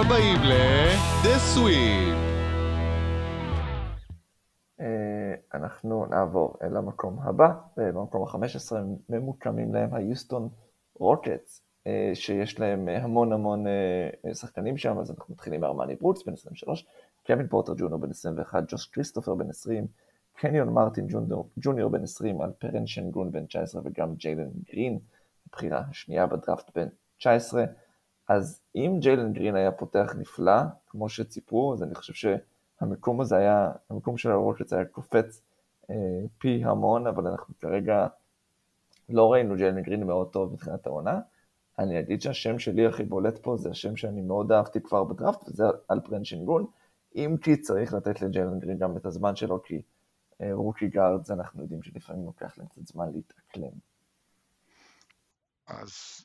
הבאים ל-The Sweep. אה, אנחנו נעבור אל המקום הבא, אה, במקום ה-15 ממוקמים להם היוסטון רוקטס, אה, שיש להם המון המון שחקנים שם, אז אנחנו מתחילים מארמוני ברוקס, בן 23, קווין פורטר ג'וניור בן 21, ג'וש כריסטופר בן 20, קניון מרטין ג'וניור בן 20, אלפרן שנגון בן 19 וגם ג'יילן גרין, הבחירה השנייה בדראפט בן 19. אז אם ג'יילן גרין היה פותח נפלא, כמו שציפו, אז אני חושב שהמקום הזה היה, המקום של הרוקטס היה קופץ אה, פי המון, אבל אנחנו כרגע לא ראינו ג'יילן גרין מאוד טוב מבחינת העונה. אני אגיד שהשם שלי הכי בולט פה זה השם שאני מאוד אהבתי כבר בדראפט, וזה אלפרן שינגון, אם כי צריך לתת לג'יילן גרין גם את הזמן שלו, כי אה, rookie guards אנחנו יודעים שלפעמים לוקח להם קצת זמן להתאקלם. אז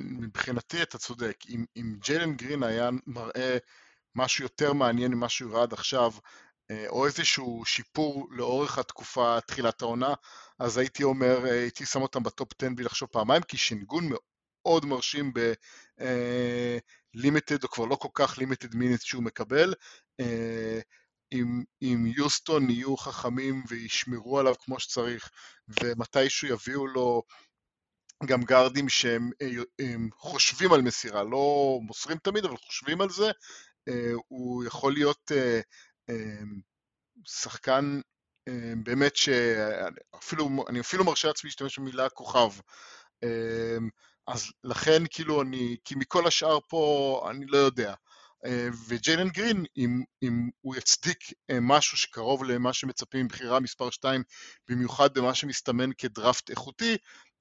מבחינתי אתה צודק, אם, אם ג'יילן גרין היה מראה משהו יותר מעניין ממה שהוא הראה עד עכשיו, אה, או איזשהו שיפור לאורך התקופה, תחילת העונה, אז הייתי אומר, אה, הייתי שם אותם ב top 10 בלי לחשוב פעמיים, כי שינגון מאוד מרשים ב limited, אה, או כבר לא כל כך limited minutes שהוא מקבל. אם, אם היוסטון יהיו חכמים וישמרו עליו כמו שצריך, ומתישהו יביאו לו גם גארדים שהם חושבים על מסירה, לא מוסרים תמיד, אבל חושבים על זה, אה, הוא יכול להיות אה, אה, שחקן באמת שאפילו, אני אפילו מרשה לעצמי להשתמש במילה כוכב. אז לכן כאילו אני, כי מכל השאר פה אני לא יודע. וג'יילן גרין, אם, אם הוא יצדיק משהו שקרוב למה שמצפים מבחירה מספר 2, במיוחד במה שמסתמן כדראפט איכותי,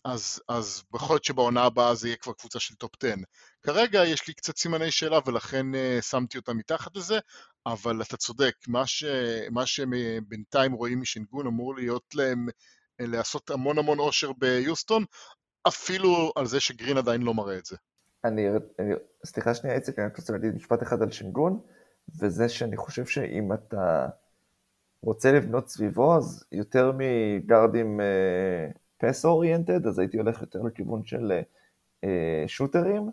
אז, אז יכול להיות שבעונה הבאה זה יהיה כבר קבוצה של top 10. כרגע יש לי קצת סימני שאלה ולכן אה, שמתי אותה מתחת לזה, אבל אתה צודק, מה, ש, מה שהם אה, בינתיים רואים משנגון אמור להיות להם, אה, לעשות המון המון אושר ביוסטון, אפילו על זה שגרין עדיין לא מראה את זה. אני, אני סליחה שנייה איציק, אני רוצה להגיד משפט אחד על שנגון, וזה שאני חושב שאם אתה רוצה לבנות סביבו, אז יותר מגארדים... Uh, פס אוריינטד, אז הייתי הולך יותר לכיוון של אה, שוטרים,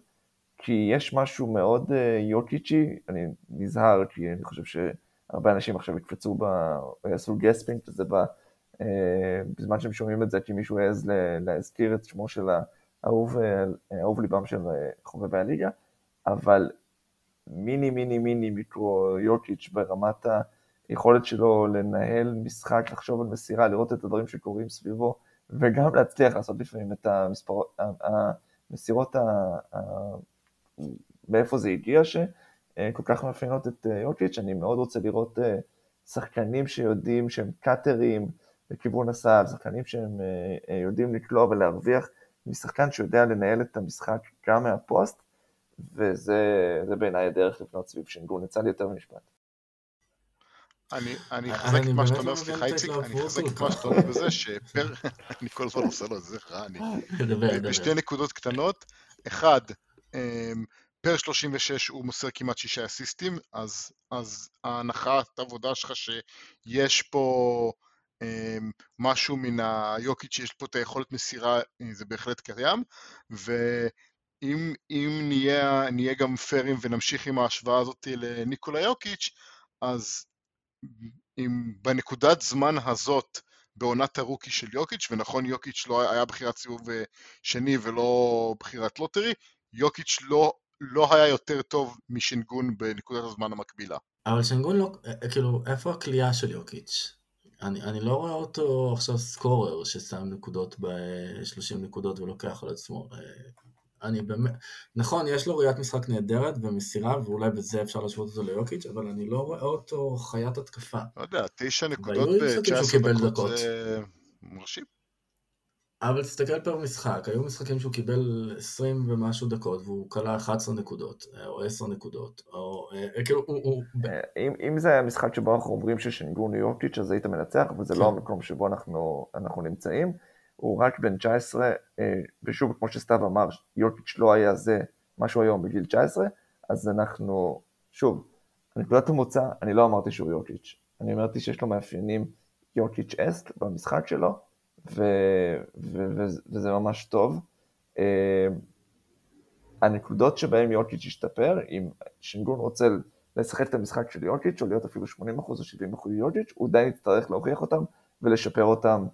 כי יש משהו מאוד אה, יוקיצ'י, אני נזהר, כי אני חושב שהרבה אנשים עכשיו יקפצו, ב, יעשו גספינג, שזה ב, אה, בזמן שהם שומעים את זה, כי מישהו העז להזכיר את שמו של האהוב, אה, אהוב ליבם של אה, חובבי הליגה, אבל מיני מיני מיני מיקרו יוקיץ' ברמת היכולת שלו לנהל משחק, לחשוב על מסירה, לראות את הדברים שקורים סביבו, וגם להצליח לעשות לפעמים את המספרות, המסירות, מאיפה זה הגיע, שכל כך מאפיינות את אה, יוקיץ', אני מאוד רוצה לראות אה, שחקנים שיודעים שהם קאטרים לכיוון הסל, שחקנים שהם אה, יודעים לקלוע ולהרוויח, משחקן שיודע לנהל את המשחק גם מהפוסט, וזה בעיניי הדרך לבנות סביב שינגון. יצא לי יותר ממשפט. אני אחזק את מה שאתה אומר, סליחה איציק, אני אחזק את מה שאתה אומר בזה שפר, אני כל הזמן עושה לו את זה רע, אני... בשתי נקודות קטנות, אחד, אמ, פר 36 הוא מוסר כמעט שישה אסיסטים, אז ההנחת העבודה שלך שיש פה אמ, משהו מן היוקיץ' שיש פה את היכולת מסירה, אה, זה בהחלט קיים, ואם נהיה, נהיה גם פיירים ונמשיך עם ההשוואה הזאת לניקולה יוקיץ', אז אם בנקודת זמן הזאת בעונת ה rookie של יוקיץ', ונכון יוקיץ' לא היה בחירת סיבוב אה, שני ולא בחירת lottery, יוקיץ' לא, לא היה יותר טוב משנגון בנקודת הזמן המקבילה. אבל שנגון לא, אה, אה, כאילו, איפה הכלייה של יוקיץ'? אני, אני לא רואה אותו עכשיו סקורר ששם נקודות ב-30 נקודות ולוקח על עצמו. אני באמת, נכון, יש לו ראיית משחק נהדרת ומסירה, ואולי בזה אפשר להשוות אותו ליוקיץ', אבל אני לא רואה אותו חיית התקפה. לא יודע, תשע נקודות ב-19 דקות זה מרשים. אבל תסתכל פר משחק, היו משחקים שהוא קיבל 20 ומשהו דקות והוא כלה 11 נקודות, או 10 נקודות, או אה, כאילו הוא... הוא... אם, אם זה היה משחק שבו אנחנו אומרים ששנגון יוקיץ' אז היית מנצח, אבל זה לא כן. לא המקום שבו אנחנו, אנחנו נמצאים. הוא רק בן 19, אה, ושוב, כמו שסתיו אמר, יוקיץ' לא היה זה, מה שהוא היום בגיל 19, אז אנחנו, שוב, נקודת המוצא, אני לא אמרתי שהוא יוקיץ', אני אמרתי שיש לו מאפיינים יוקיץ' אסק במשחק שלו, ו, ו, ו, וזה ממש טוב. אה, הנקודות שבהן יורקיץ' השתפר, אם שינגון רוצה לשחק את המשחק של יורקיץ', או להיות אפילו 80% או 70% יורקיץ', הוא עדיין יצטרך להוכיח אותם ולשפר אותם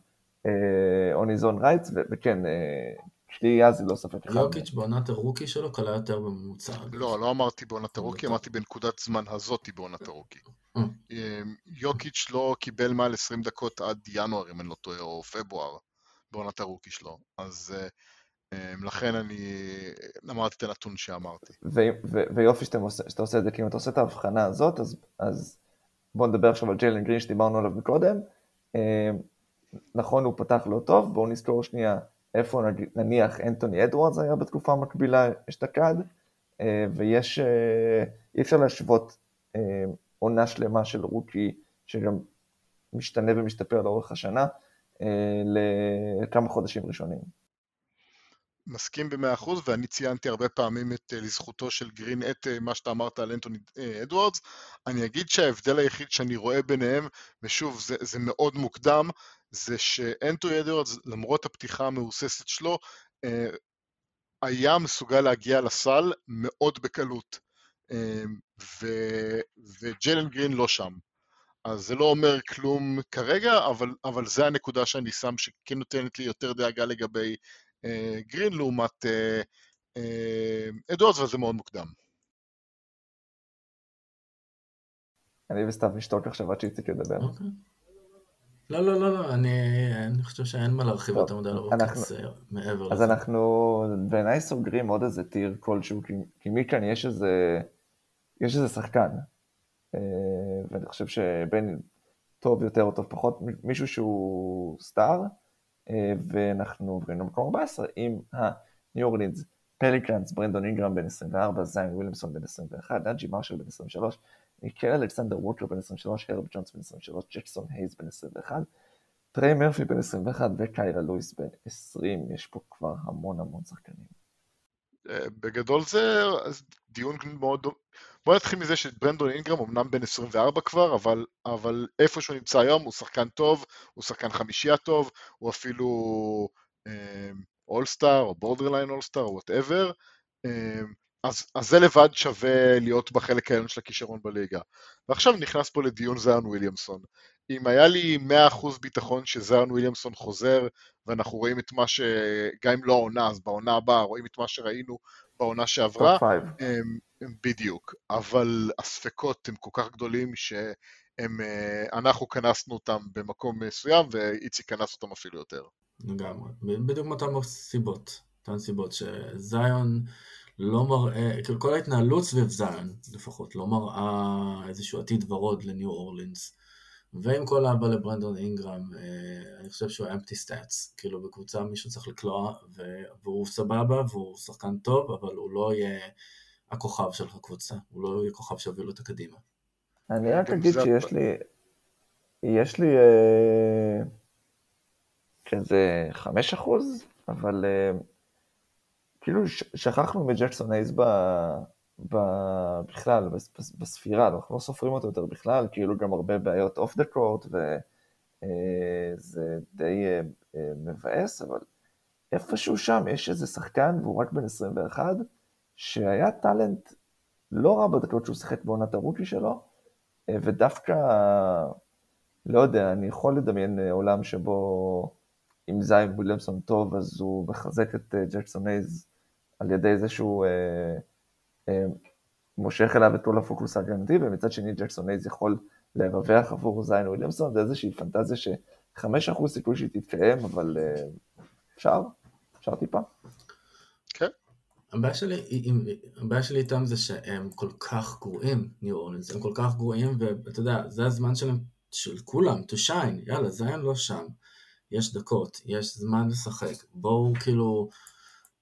אה, on his own rights, וכן, אה, שלי זה לא ספק אחד. יורקיץ' בעונת הרוקי שלו קלה יותר בממוצע. לא, לא אמרתי בעונת הרוקי, אמרתי בנקודת זמן הזאתי בעונת הרוקי. אה. יוקיץ' לא קיבל מעל 20 דקות עד ינואר, אם אני לא טועה, או פברואר, בעונת הרוקי שלו. אז לכן אני אמרתי את הנתון שאמרתי. ויופי שאתה עושה את זה, כי אם אתה עושה את ההבחנה הזאת, אז בואו נדבר עכשיו על ג'יילן גרין שדיברנו עליו מקודם. נכון, הוא פתח לא טוב, בואו נזכור שנייה איפה נניח אנטוני אדוארדס היה בתקופה המקבילה אשתקד, אה, ויש, אה, אי אפשר להשוות אה, עונה שלמה של רוקי, שגם משתנה ומשתפר לאורך השנה, לכמה חודשים ראשונים. מסכים במאה אחוז, ואני ציינתי הרבה פעמים את, לזכותו של גרין את מה שאתה אמרת על אנטוני אדוארדס. אני אגיד שההבדל היחיד שאני רואה ביניהם, ושוב, זה, זה מאוד מוקדם, זה שאנטוני אדוארדס, למרות הפתיחה המהוססת שלו, אה, היה מסוגל להגיע לסל מאוד בקלות. אה, ו... וג'לן גרין לא שם. אז זה לא אומר כלום כרגע, אבל, אבל זה הנקודה שאני שם, שכן נותנת לי יותר דאגה לגבי אה, גרין לעומת אה, אה, אדוארדס, אבל זה מאוד מוקדם. אני וסתיו נשתוק עכשיו עד שאיציק ידבר. אוקיי. לא, לא, לא, לא, אני, חושב שאין מה להרחיב יותר מדי על הרוקטס אה, מעבר לזה. אז אנחנו בעיניי סוגרים עוד איזה tier כלשהו, כי, כי מכאן יש איזה, יש איזה שחקן, אה, ואני חושב שבין טוב יותר או טוב פחות, מישהו שהוא star, אה, ואנחנו עוברים למקום 14 עם הניו אורלינס פליקאנס, ברנדון אינגרם בן 24, זיין וויליאמסון בן 21, נאג'י מרשל בן 23, ניקיל אלכסנדר ווקר בן 23, הרב ג'ונס בן 23, ג'קסון הייז בן 21, טריי מרפי בן 21 וקיירה לואיס בן 20, יש פה כבר המון המון שחקנים. אה, בגדול זה דיון מאוד... בוא נתחיל מזה שברנדון אינגרם אמנם בן 24 כבר, אבל, אבל איפה שהוא נמצא היום הוא שחקן טוב, הוא שחקן חמישייה טוב, הוא אפילו all-star אה, או borderline all-star או whatever. אז, אז זה לבד שווה להיות בחלק העליון של הכישרון בליגה. ועכשיו נכנס פה לדיון זיון וויליאמסון. אם היה לי 100% ביטחון שזיון וויליאמסון חוזר, ואנחנו רואים את מה ש... גם אם לא העונה, אז בעונה הבאה רואים את מה שראינו בעונה שעברה, הם, הם בדיוק. אבל הספקות הם כל כך גדולים שאנחנו אה, כנסנו אותם במקום מסוים, ואיציק כנס אותם אפילו יותר. לגמרי. בדיוק מאותן סיבות. אותן סיבות שזיון... לא מראה, כל ההתנהלות סביב זיון לפחות, לא מראה איזשהו עתיד ורוד לניו אורלינס. ועם כל האבא לברנדון אינגרם, אה, אני חושב שהוא אמפטי סטאצ, כאילו בקבוצה מישהו צריך לקלוע, והוא סבבה והוא שחקן טוב, אבל הוא לא יהיה הכוכב של הקבוצה, הוא לא יהיה כוכב שיוביל אותה קדימה. אני רק אגיד שיש לי, יש לי אה, כזה חמש אחוז, אבל אה, כאילו שכחנו מג'קסון הייז. בכלל, בספירה, אנחנו לא סופרים אותו יותר בכלל, כאילו גם הרבה בעיות off the court, וזה די אה, אה, מבאס, אבל איפשהו שם יש איזה שחקן, והוא רק בן 21, שהיה talent לא רע בדקות שהוא שיחק בעונת ה rookie שלו, אה, ודווקא, לא יודע, אני יכול לדמיין עולם שבו אם זיין וויליאמסון טוב, אז הוא מחזק את ג'קסון אייז על ידי זה שהוא מושך אליו את כל הפוקוס ההגנתי, ומצד שני ג'קסון אייז יכול לרווח עבור זיין וויליאמסון, זה איזושהי פנטזיה ש-5% סיכוי שהיא תתקיים, אבל אה, אפשר, אפשר טיפה. כן. הבעיה שלי, הבעיה שלי איתם זה שהם כל כך גרועים, ניו אורלינס, הם כל כך גרועים, ואתה יודע, זה הזמן שלהם, של כולם, to shine, יאללה, זיין לא שם, יש דקות, יש זמן לשחק, בואו כאילו,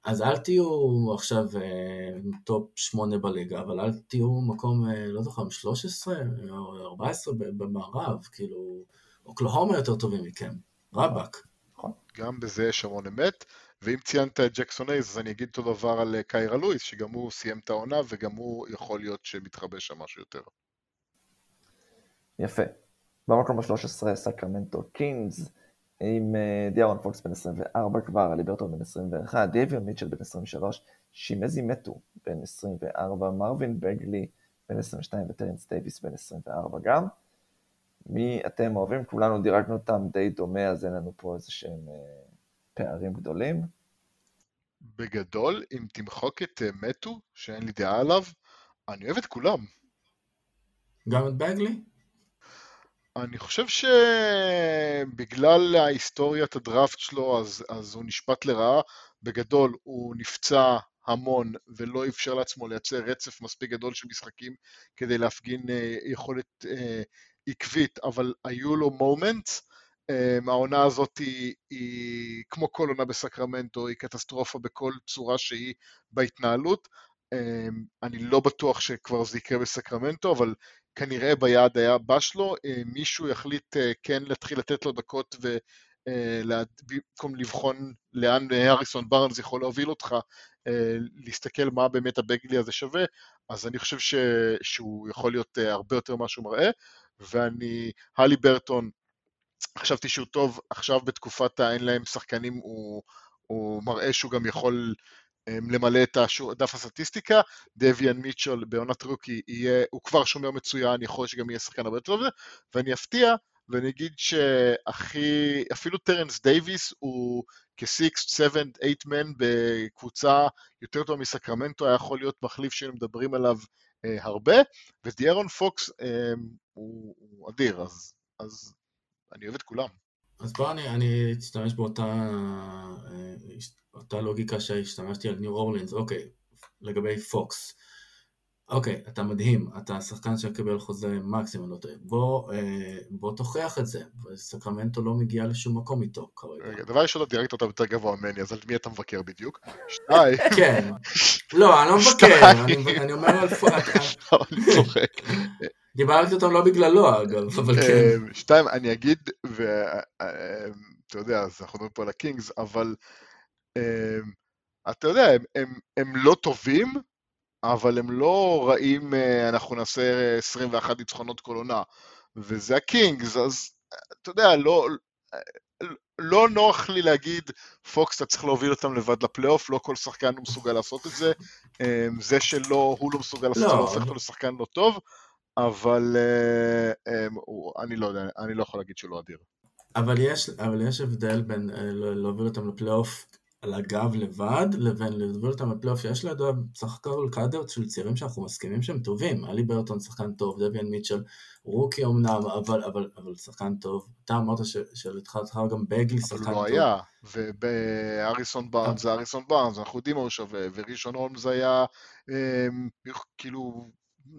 אז אל תהיו עכשיו אה, top שמונה בליגה, אבל אל תהיו מקום, אה, לא זוכר, 13 או 14 במערב, כאילו, אוקלהומה יותר טובים מכם, רבאק. נכון. גם בזה יש המון אמת, ואם ציינת את ג'קסון הייז, אז אני אגיד אותו דבר על אה, קיירה לואיס, שגם הוא סיים את העונה, וגם הוא יכול להיות שמתחבא שם משהו יותר. יפה. במקום ה-13 סקרמנטו קינגס, עם אה, דיארון פוקס בן 24 כבר, הליברטון בן 21, דייביון מיטשל בן 23, צ'ימזי מטו בן 24, מרווין בגלי בן 22 וטרנס דייוויס בן 24 גם. מי אתם אוהבים? כולנו דירגנו אותם די דומה, אז אין לנו פה איזה שהם אה, פערים גדולים. בגדול, אם תמחוק את אה, מטו, שאין לי דעה עליו, אני אוהב את כולם. גם את בגלי? אני חושב שבגלל ההיסטוריית הדראפט שלו, אז, אז הוא נשפט לרעה. בגדול, הוא נפצע המון ולא אפשר לעצמו לייצר רצף מספיק גדול של משחקים כדי להפגין אה, יכולת אה, עקבית, אבל היו לו מומנטס. אה, העונה הזאת היא, היא, כמו כל עונה בסקרמנטו, היא קטסטרופה בכל צורה שהיא בהתנהלות. אה, אני לא בטוח שכבר זה יקרה בסקרמנטו, אבל כנראה ביעד היה בא שלו, אה, מישהו יחליט אה, כן להתחיל לתת לו דקות ובמקום אה, לבחון לאן הריסון בארנס יכול להוביל אותך, להסתכל מה באמת הבגלי הזה שווה, אז אני חושב ש... שהוא יכול להיות הרבה יותר ממה שהוא מראה, ואני, הלי ברטון, חשבתי שהוא טוב, עכשיו בתקופת האין להם שחקנים הוא, הוא מראה שהוא גם יכול למלא את דף הסטטיסטיקה, דייביון מיטשל בעונת rookie יהיה, הוא כבר שומר מצוין, יכול להיות שגם יהיה שחקן הרבה יותר טוב, ואני אפתיע ואני אגיד שהכי, אפילו טרנס דייוויס הוא כ-6, 7, 8 man בקבוצה יותר טובה מסקרמנטו, היה יכול להיות מחליף שהיינו מדברים עליו אה, הרבה, ודיארון פוקס אה, הוא, הוא אדיר, אז, אז אני אוהב את כולם. אז בוא אני, אני אשתמש באותה אה, אותה לוגיקה שהשתמשתי על ניו אורלינס, אוקיי, לגבי פוקס. אוקיי, אתה מדהים, אתה שחקן שיקבל חוזה מקסימום, לא טועה. בוא, אה, בוא תוכיח את זה, וסקרמנטו לא מגיע לשום מקום איתו כרגע. רגע, דבר ראשון, הדירקטור אתה יותר גבוה ממני, אז על מי אתה מבקר בדיוק? שתיים. כן. לא, אני לא מבקר, אני אומר על פוקס. אני צוחק. דיברתי אותם לא בגללו אגב, אבל כן. אמ, שתיים, אני אגיד, ואתה אמ, יודע, אז אנחנו מדברים פה על הקינגס, אבל אתה יודע, הם, הם, הם לא טובים, אבל הם לא רעים, אה, אנחנו נעשה 21 ניצחונות כל עונה, וזה הקינגס, אז אתה יודע, לא, לא נוח לי להגיד, פוקס, אתה צריך להוביל אותם לבד לפלייאוף, לא כל שחקן הוא מסוגל לעשות את זה. זה שלא, הוא לא מסוגל לעשות את זה, לא הופך אותו לשחקן לא טוב. אבל uh, um, אני לא יודע, אני לא יכול להגיד שהוא לא אדיר. אבל יש, אבל יש הבדל בין uh, להוביל אותם לפלייאוף על הגב לבד, לבין להוביל אותם לפלייאוף שיש לידו סך הכל קאדר של צעירים שאנחנו מסכימים שהם טובים. אלי ברטון שחקן טוב, דביאן מיטשל, רוקי אמנם, אבל, אבל, אבל שחקן טוב. אתה אמרת שלתחילתך גם בגלי שחקן טוב. אבל לא היה, ובאריסון בארנס זה אריסון בארנס, אנחנו יודעים מה הוא שווה, וראשון הולמס היה כאילו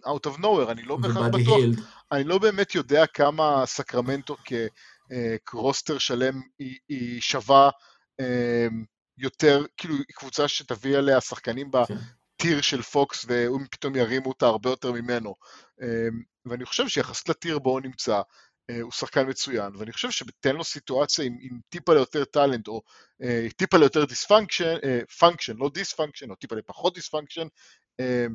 out of nowhere, אני לא בהכרח בטוח, אני לא באמת יודע כמה סקרמנטו כ roster שלם היא, היא שווה אמ, יותר, כאילו היא קבוצה שתביא עליה שחקנים כן. ב tier של פוקס, והם פתאום ירימו אותה הרבה יותר ממנו. אמ, ואני חושב שיחסית ל tier בו הוא נמצא, אה, הוא שחקן מצוין, ואני חושב שתן לו סיטואציה עם, עם טיפה ליותר talent, או אה, טיפה ליותר dysfunction, אה, function, לא dysfunction, או טיפה לפחות dysfunction, אה,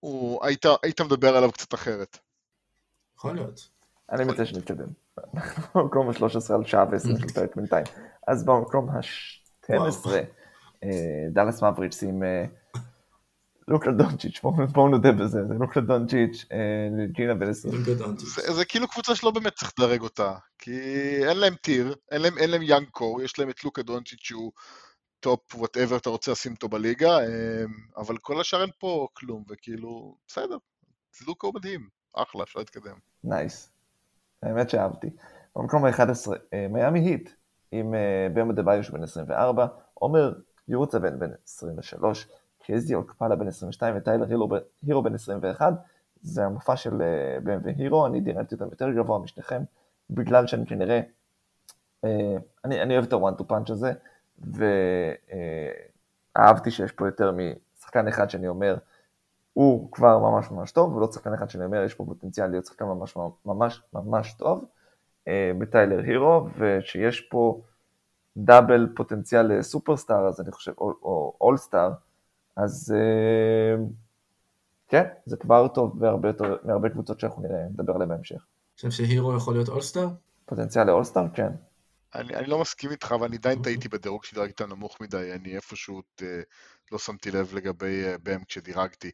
הוא, היית, היית מדבר עליו קצת אחרת. יכול להיות. אני מציע שנתקדם. אנחנו במקום ה-13 על שעה ו-20 של פרק בינתיים. אז במקום ה-12, אה, דאלאס מבריץ' עם אה, לוקה דונצ'יץ', בואו נודה בזה, זה לוקה דונצ'יץ', אה, ג'ינה בן 20. זה כאילו קבוצה שלא באמת צריך לדרג אותה, כי אין להם טיר, אין להם יאנג קור, יש להם את לוקה דונצ'יץ' שהוא top whatever אתה רוצה לשים אותו בליגה, אמ, אבל כל השאר אין פה כלום, וכאילו, בסדר, לוקה הוא מדהים, אחלה, אפשר להתקדם. nice, האמת שאהבתי. במקום ה-11, אה, מיאמי היט, עם אה, באם אדבאיו ש בן 24, עומר יורצבן בן 23, קיי זי אוקפלה בן 22 וטיילר הירו בן 21. זה המופע של אה, באם והירו, אני דירנתי אותם יותר גבוה משניכם, בגלל שאני כנראה, אני, אני אוהב את הוואן טו פאנץ' הזה, ואהבתי שיש פה יותר משחקן אחד שאני אומר, הוא כבר ממש ממש טוב, ולא שחקן אחד שאני אומר, יש פה פוטנציאל להיות שחקן ממש ממש ממש טוב, אה, בטיילר הירו, ושיש פה דאבל פוטנציאל לסופרסטאר, אז אני חושב, או אולסטאר, אז אה, כן, זה כבר טוב בהרבה, יותר, מהרבה קבוצות שאנחנו נראה, נדבר עליהן בהמשך. אני חושב שהירו יכול להיות אולסטאר? פוטנציאל לאולסטאר, כן. אני, אני לא מסכים איתך, ואני עדיין טעיתי בדירוג שדירגת נמוך מדי, אני איפשהו אה, לא שמתי לב לגבי אה, בם כשדירגתי,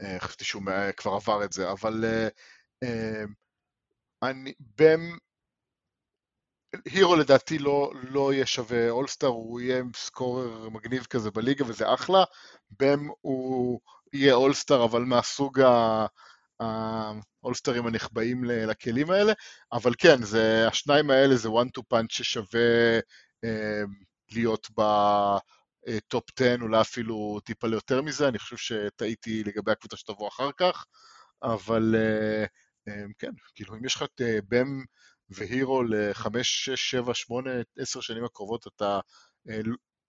אה, חשבתי שהוא כבר עבר את זה, אבל אני, בם, הירו לדעתי לא, לא יהיה שווה. אולסטאר, הוא יהיה סקורר מגניב כזה בליגה וזה אחלה, בם הוא יהיה אולסטאר אבל מהסוג ה... האולסטרים הנחבאים לכלים האלה, אבל כן, זה, השניים האלה זה one to punch ששווה אה, להיות בטופ 10, אולי אפילו טיפה ליותר מזה, אני חושב שטעיתי לגבי הקבוצה שתבוא אחר כך, אבל אה, אה, כן, כאילו אם יש לך את אה, בם והירו לחמש, שש, שבע, שמונה, עשר שנים הקרובות, אתה אה,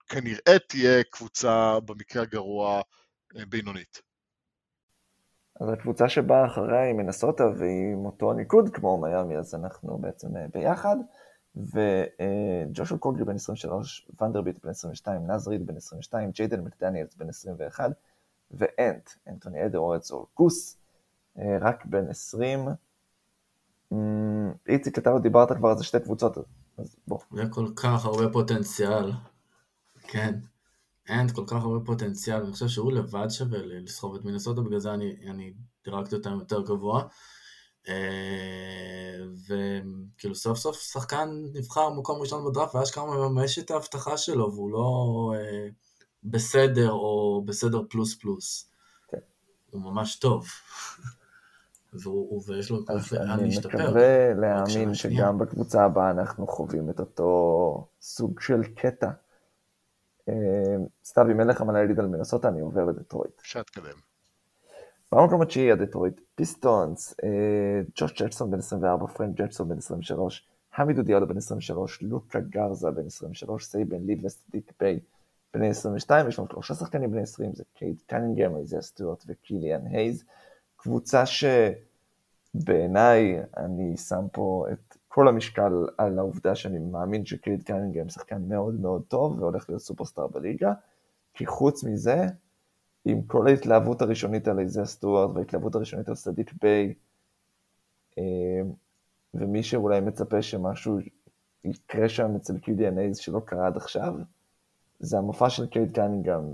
כנראה תהיה קבוצה במקרה הגרוע אה, בינונית. אז הקבוצה שבאה אחריה היא מנסוטה והיא עם אותו ניקוד כמו מיאמי, אז אנחנו בעצם אה, ביחד. וג'ושו קוגרי בן 23, ונדרביט בן 22, נזריד בן 22, ג'יידן מקדניאלס בן 21, ואנט, אנטוני אדרורץ או גוס, אה, רק בן 20. אמ, איציק, אתה דיברת כבר על זה שתי קבוצות, אז בוא. זה כל כך הרבה פוטנציאל, כן. אין כל כך הרבה פוטנציאל, אני חושב שהוא לבד שווה לסחוב את מינסוטה, בגלל זה אני, אני דירקתי אותם יותר גבוה. אה, וכאילו סוף סוף שחקן נבחר מקום ראשון בדראפט, ואשכרה מממש את ההבטחה שלו, והוא לא אה, בסדר או בסדר פלוס פלוס. כן. הוא ממש טוב. והוא, ויש לו להשתפר. אני מקווה להאמין שגם בקבוצה הבאה אנחנו חווים את אותו סוג של קטע. סתיו, אם אין לך מה להגיד על מנסוטה, אני עובר לדטרויט. אפשר להתקדם. במקום התשיעי הדטרויט פיסטונס, אה, ג'וש ג'קסון בן 24, פרנק ג'קסון בן 23, חמידו דיאלו בן 23, לוקה גרזה בן 23, סייבן לי וסאדיק ביי בני 22, יש לנו שלושה שחקנים בני 20, זה קייד קנינגהם, איזיה סטיוארט וקיליאן הייז. קבוצה שבעיניי אני שם פה את כל המשקל על העובדה שאני מאמין שקריד קנינגהם שחקן מאוד מאוד טוב והולך להיות סופרסטאר בליגה, כי חוץ מזה, עם כל ההתלהבות הראשונית על איזה סטוארט וההתלהבות הראשונית על סדיק ביי, אה, ומי שאולי מצפה שמשהו יקרה שם אצל QDNAs שלא קרה עד עכשיו, זה המופע של קייד קנינגהם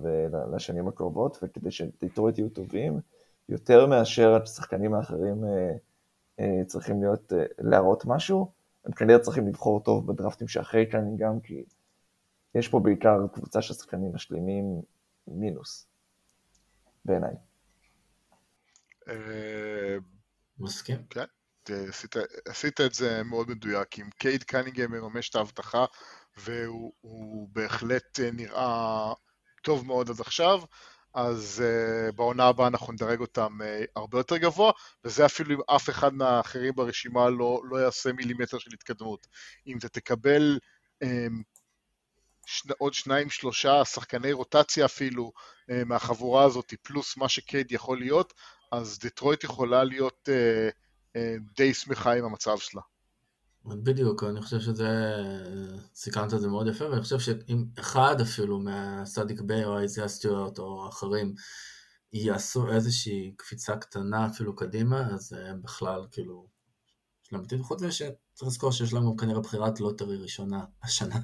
לשנים הקרובות, וכדי שדיטרויט יהיו טובים, יותר מאשר השחקנים האחרים אה, צריכים להיות, אה, להראות משהו, הם כנראה צריכים לבחור טוב בדרפטים שאחרי קנינגהם, כי יש פה בעיקר קבוצה של שחקנים משלימים מינוס, בעיניי. אה, מסכים. כן, עשית, עשית את זה מאוד מדויק, אם קייד קנינגהם מממש את ההבטחה, והוא בהחלט נראה טוב מאוד עד עכשיו, אז uh, בעונה הבאה אנחנו נדרג אותם uh, הרבה יותר גבוה, וזה אפילו אם אף אחד מהאחרים ברשימה לא, לא יעשה מילימטר של התקדמות. אם אתה תקבל um, שני, עוד שניים, שלושה שחקני רוטציה אפילו uh, מהחבורה הזאת, פלוס מה שקייד יכול להיות, אז דטרויט יכולה להיות uh, uh, די שמחה עם המצב שלה. בדיוק, אני חושב שזה, סיכמת את זה מאוד יפה, ואני חושב שאם אחד אפילו מהסאדיק ביי או איזיה סטיוארט או אחרים יעשו איזושהי קפיצה קטנה אפילו קדימה, אז הם בכלל כאילו, יש להם עתיד, חוץ מזה שצריך לזכור שיש להם כנראה בחירת lottery ראשונה השנה.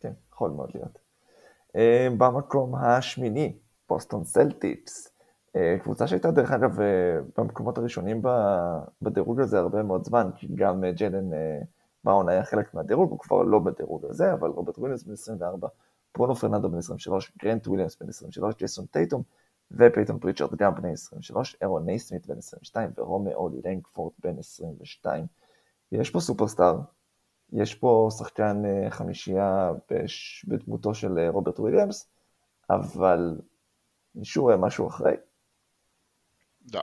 כן, יכול מאוד להיות. אה, במקום השמיני, בוסטון סלטיקס. אה, קבוצה שהייתה דרך אגב אה, במקומות הראשונים בדירוג הזה הרבה מאוד זמן, כי גם אה, ג'יילן בראון היה חלק מהדירוג, הוא כבר לא בדירוג הזה, אבל רוברט וויליאמס בן 24, ברונו פרננדו בן 23, גרנט וויליאמס בן 23, ג'ייסון טייטום ופייטון פריצ'רד גם בני 23, ארון נייסמית בן 22 ורומאו לנגפורד בן 22. יש פה superstar, יש פה שחקן חמישייה בדמותו של רוברט וויליאמס, אבל מישהו משהו אחרי. לא.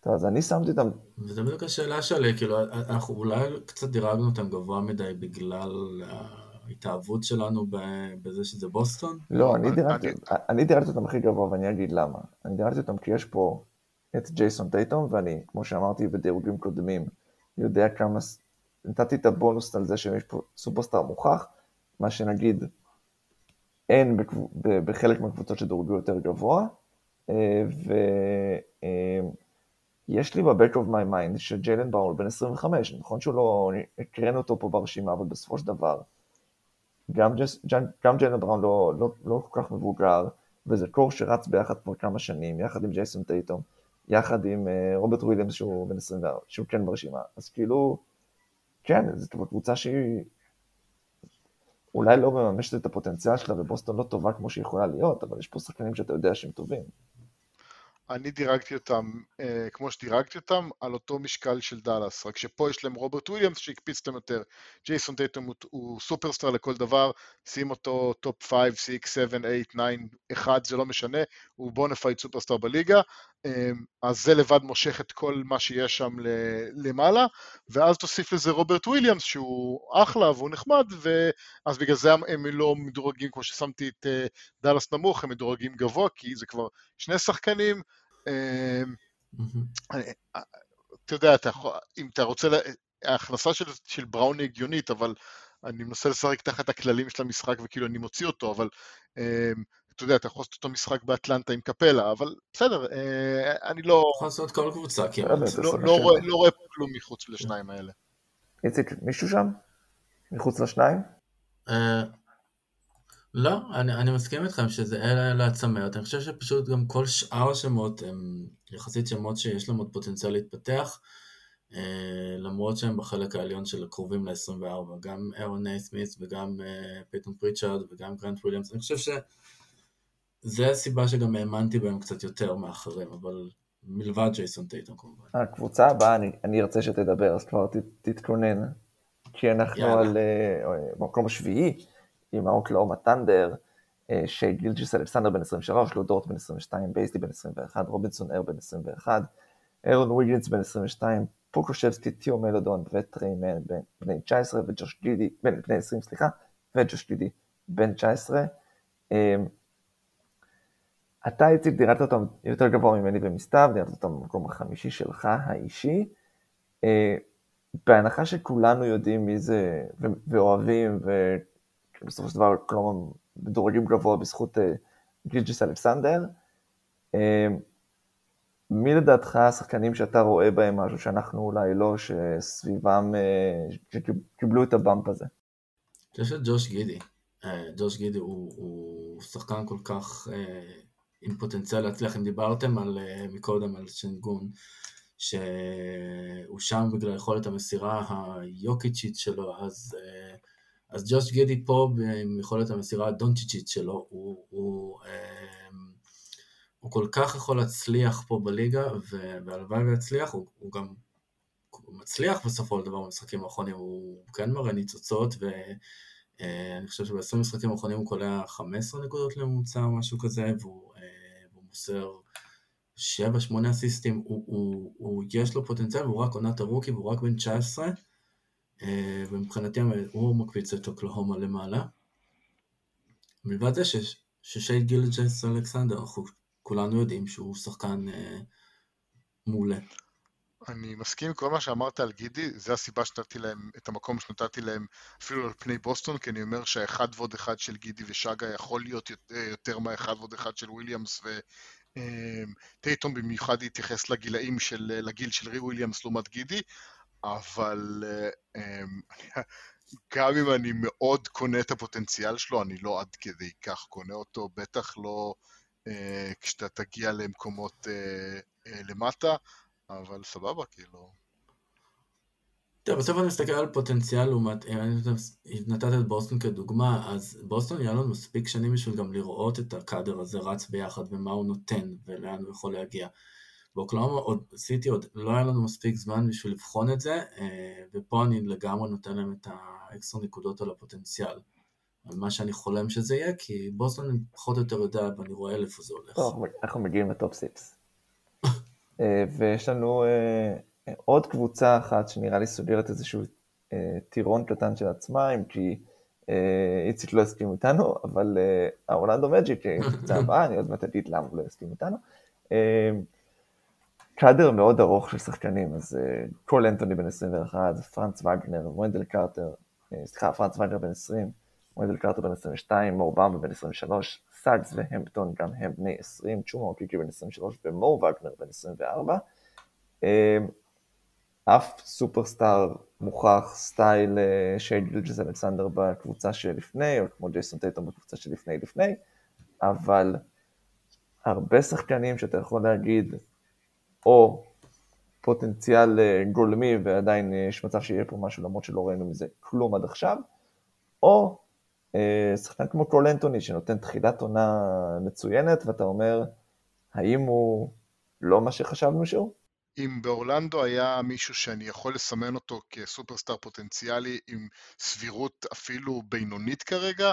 טוב, אז אני שמתי אותם... וזו בדיוק השאלה שלי, כאילו, אנחנו אולי קצת דירגנו אותם גבוה מדי בגלל ההתאהבות שלנו בזה שזה בוסטון? לא, אני דירגתי, אני דירגתי אותם הכי גבוה ואני אגיד למה. אני דירגתי אותם כי יש פה את ג'ייסון טייטום, ואני, כמו שאמרתי בדירוגים קודמים, יודע כמה, נתתי את הבונוס על זה שיש פה סופרסטאר מוכח, מה שנגיד אין בחלק מהקבוצות שדורגו יותר גבוה, יש לי ב back of my mind שג'יילן בראון בן 25, נכון שהוא לא, הקראנו אותו פה ברשימה, אבל בסופו של דבר, גם, ג'יילן בראון לא, לא, לא כל כך מבוגר, וזה core שרץ ביחד כבר כמה שנים, יחד עם ג'ייסון טייטום, יחד עם אה, רוברט וויליאמס שהוא בן 24, שהוא כן ברשימה, אז כאילו, כן, זו קבוצה שהיא אולי לא מממשת את הפוטנציאל שלה, ובוסטון לא טובה כמו שהיא יכולה להיות, אבל יש פה שחקנים שאתה יודע שהם טובים. אני דירגתי אותם אה, כמו שדירגתי אותם, על אותו משקל של דאלאס, רק שפה יש להם רוברט וויליאמס שהקפיץ אותם יותר. ג'ייסון טייטום הוא, הוא סופרסטאר לכל דבר, שים אותו top 5, 6, 7, 8, 9, 1, זה לא משנה, הוא bona fide סופרסטאר בליגה, אה, אז זה לבד מושך את כל מה שיש שם למעלה, ואז תוסיף לזה רוברט וויליאמס שהוא אחלה והוא נחמד, ואז בגלל זה הם לא מדורגים, כמו ששמתי את אה, דאלאס נמוך, הם מדורגים גבוה, כי זה כבר שני שחקנים, אמ, אתה יודע, אם אתה רוצה, ההכנסה של, של בראון היא הגיונית, אבל אני מנסה לשחק תחת הכללים של המשחק וכאילו אני מוציא אותו, אבל אמ, אתה יודע, אתה יכול לעשות אותו משחק באטלנטה עם קפלה, אבל בסדר, אה, אני לא... יכול לעשות כל קבוצה כמעט. לא, לא, רואה, לא רואה כלום מחוץ לשניים האלה. איציק, מישהו שם? מחוץ לשניים? לא, אני, אני מסכים איתכם שזה אלה הצמרת, אני חושב שפשוט גם כל שאר השמות הם יחסית שמות שיש להם עוד פוטנציאל להתפתח, אה, למרות שהם בחלק העליון של הקרובים ל-24, גם ארון נייסמית' וגם אה, פייטון פריצ'ארד וגם גרנט וויליאמס, אני חושב שזה הסיבה שגם האמנתי בהם קצת יותר מאחרים, אבל מלבד ג'ייסון טייטום כמובן. הקבוצה הבאה, אני, אני ארצה שתדבר, אז כבר ת, תתכונן, כי אנחנו יאללה. על אה, מקום השביעי. עם האוקלהומה טנדר, אה, שיי גילג'ס אלכסנדר בן 23, לו דורט בן 22, בייזלי בן 21, רובינסון ארל בן 21, ארון ויגינס בן 22, פוקושבסקי, תיאו מלדון וטרה מאן בני 19 וג'וש גידי, בני 20 סליחה, וג'וש גידי בן 19. אמ, אתה איציק דירת אותם יותר גבוה ממני במסתיו, דירת אותם במקום החמישי שלך האישי. אה, בהנחה שכולנו יודעים מי זה ואוהבים שבסופו של דבר כלומר מדורגים גבוה בזכות uh, גילג'יס אלכסנדר. Uh, מי לדעתך השחקנים שאתה רואה בהם משהו שאנחנו אולי לא, שסביבם, uh, שקיבלו את הבאמפ הזה? אני חושב שג'וש גידי. ג'וש גידי הוא, הוא שחקן כל כך עם פוטנציאל להצליח. אם דיברתם על, מקודם על שנגון, שהוא שם בגלל יכולת המסירה היוקיצ'ית שלו, אז uh, אז ג'וש גידי פה, עם יכולת המסירה הדונצ'יצ'ית שלו, הוא, הוא, אמ, הוא כל כך יכול להצליח פה בליגה, והלוואי ויצליח, הוא, הוא גם הוא מצליח בסופו של דבר במשחקים האחרונים, הוא כן מראה ניצוצות, ואני אה, חושב שב-20 משחקים האחרונים הוא קולע 15 נקודות לממוצע או משהו כזה, והוא, אה, והוא מוסר 7-8 אסיסטים, הוא, הוא, הוא, יש לו פוטנציאל, והוא רק עונת הרוקי, והוא רק בן 19, אה, ומבחינתי הוא מקפיץ את אוקלהומה למעלה. מלבד זה ששייד גילג'ס אלכסנדר, אנחנו כולנו יודעים שהוא שחקן אה, מעולה. אני מסכים עם כל מה שאמרת על גידי, זה הסיבה שנתתי להם, את המקום שנתתי להם אפילו על פני בוסטון, כי אני אומר שהאחד ועוד אחד של גידי ושגה יכול להיות יותר, יותר מהאחד ועוד אחד של וויליאמס וטייטום אה, במיוחד להתייחס לגילאים של, לגיל של רוב וויליאמס לעומת גידי, אבל אמ, גם אם אני מאוד קונה את הפוטנציאל שלו, אני לא עד כדי כך קונה אותו, בטח לא אה, כשאתה תגיע למקומות אה, אה, למטה, אבל סבבה, כאילו. טוב, בסוף אני מסתכל על פוטנציאל לעומת, אם נתת את בוסטון כדוגמה, אז בוסטון יהיה לנו מספיק שנים בשביל גם לראות את הקאדר הזה רץ ביחד ומה הוא נותן ולאן הוא יכול להגיע. באוקלהומה עוד, סיטי עוד לא היה לנו מספיק זמן בשביל לבחון את זה, אה, ופה אני לגמרי נותן להם את האקסטרה נקודות על הפוטנציאל. על מה שאני חולם שזה יהיה, כי בוסטון אני פחות או יותר יודע ואני רואה לאיפה זה הולך. טוב, אנחנו מגיעים ל top six. אה, ויש לנו אה, עוד קבוצה אחת שנראה לי סוגרת איזשהו tier ון קטן של עצמה, אם כי איציק לא הסכים איתנו, אבל האורלנדו מג'יק, קבוצה הבאה, אני עוד מעט אגיד למה הוא לא הסכים איתנו. קאדר מאוד ארוך של שחקנים, אז אה, קול אנטוני בן 21, פרנץ וגנר, וונדל קרטר, אה, סליחה, פרנץ וגנר בן 20, וונדל קרטר בן 22, מו במבה בן 23, סאגס והמפטון גם הם בני 20, צ'ומה אוקיקי בן 23 ומו וגנר בן 24. אף סופרסטאר מוכח סטייל שיי גילג'ס אלכסנדר בקבוצה שלפני, או כמו ג'ייסון טייטום בקבוצה שלפני לפני, אבל הרבה שחקנים שאתה יכול להגיד, או פוטנציאל אה, גולמי ועדיין יש מצב שיהיה פה משהו למרות שלא ראינו מזה כלום עד עכשיו, או אה, שחקן כמו קול אנטוני שנותן תחילת עונה מצוינת ואתה אומר, האם הוא לא מה שחשבנו שהוא? אם באורלנדו היה מישהו שאני יכול לסמן אותו כסופרסטאר פוטנציאלי עם סבירות אפילו בינונית כרגע,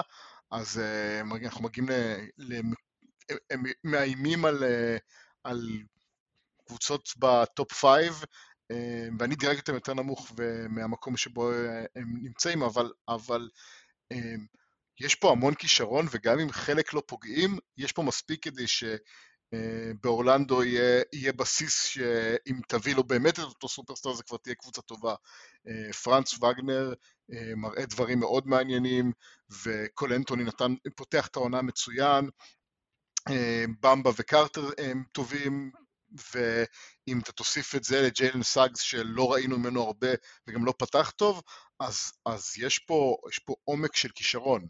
אז אנחנו מגיעים. ל... הם מאיימים על, על קבוצות ב top five, ואני דירגתי אותם יותר נמוך מהמקום שבו הם נמצאים, אבל, אבל יש פה המון כישרון, וגם אם חלק לא פוגעים, יש פה מספיק כדי שבאורלנדו יהיה, יהיה בסיס שאם תביא לו באמת את אותו סופרסטאר, זה כבר תהיה קבוצה טובה. פרנץ וגנר מראה דברים מאוד מעניינים, וקול אנטוני נתן, פותח את העונה מצוין, במבה וקרטר הם טובים, ואם אתה תוסיף את זה לג'יילן סאגס שלא ראינו ממנו הרבה וגם לא פתח טוב, אז, אז יש, פה, יש פה עומק של כישרון.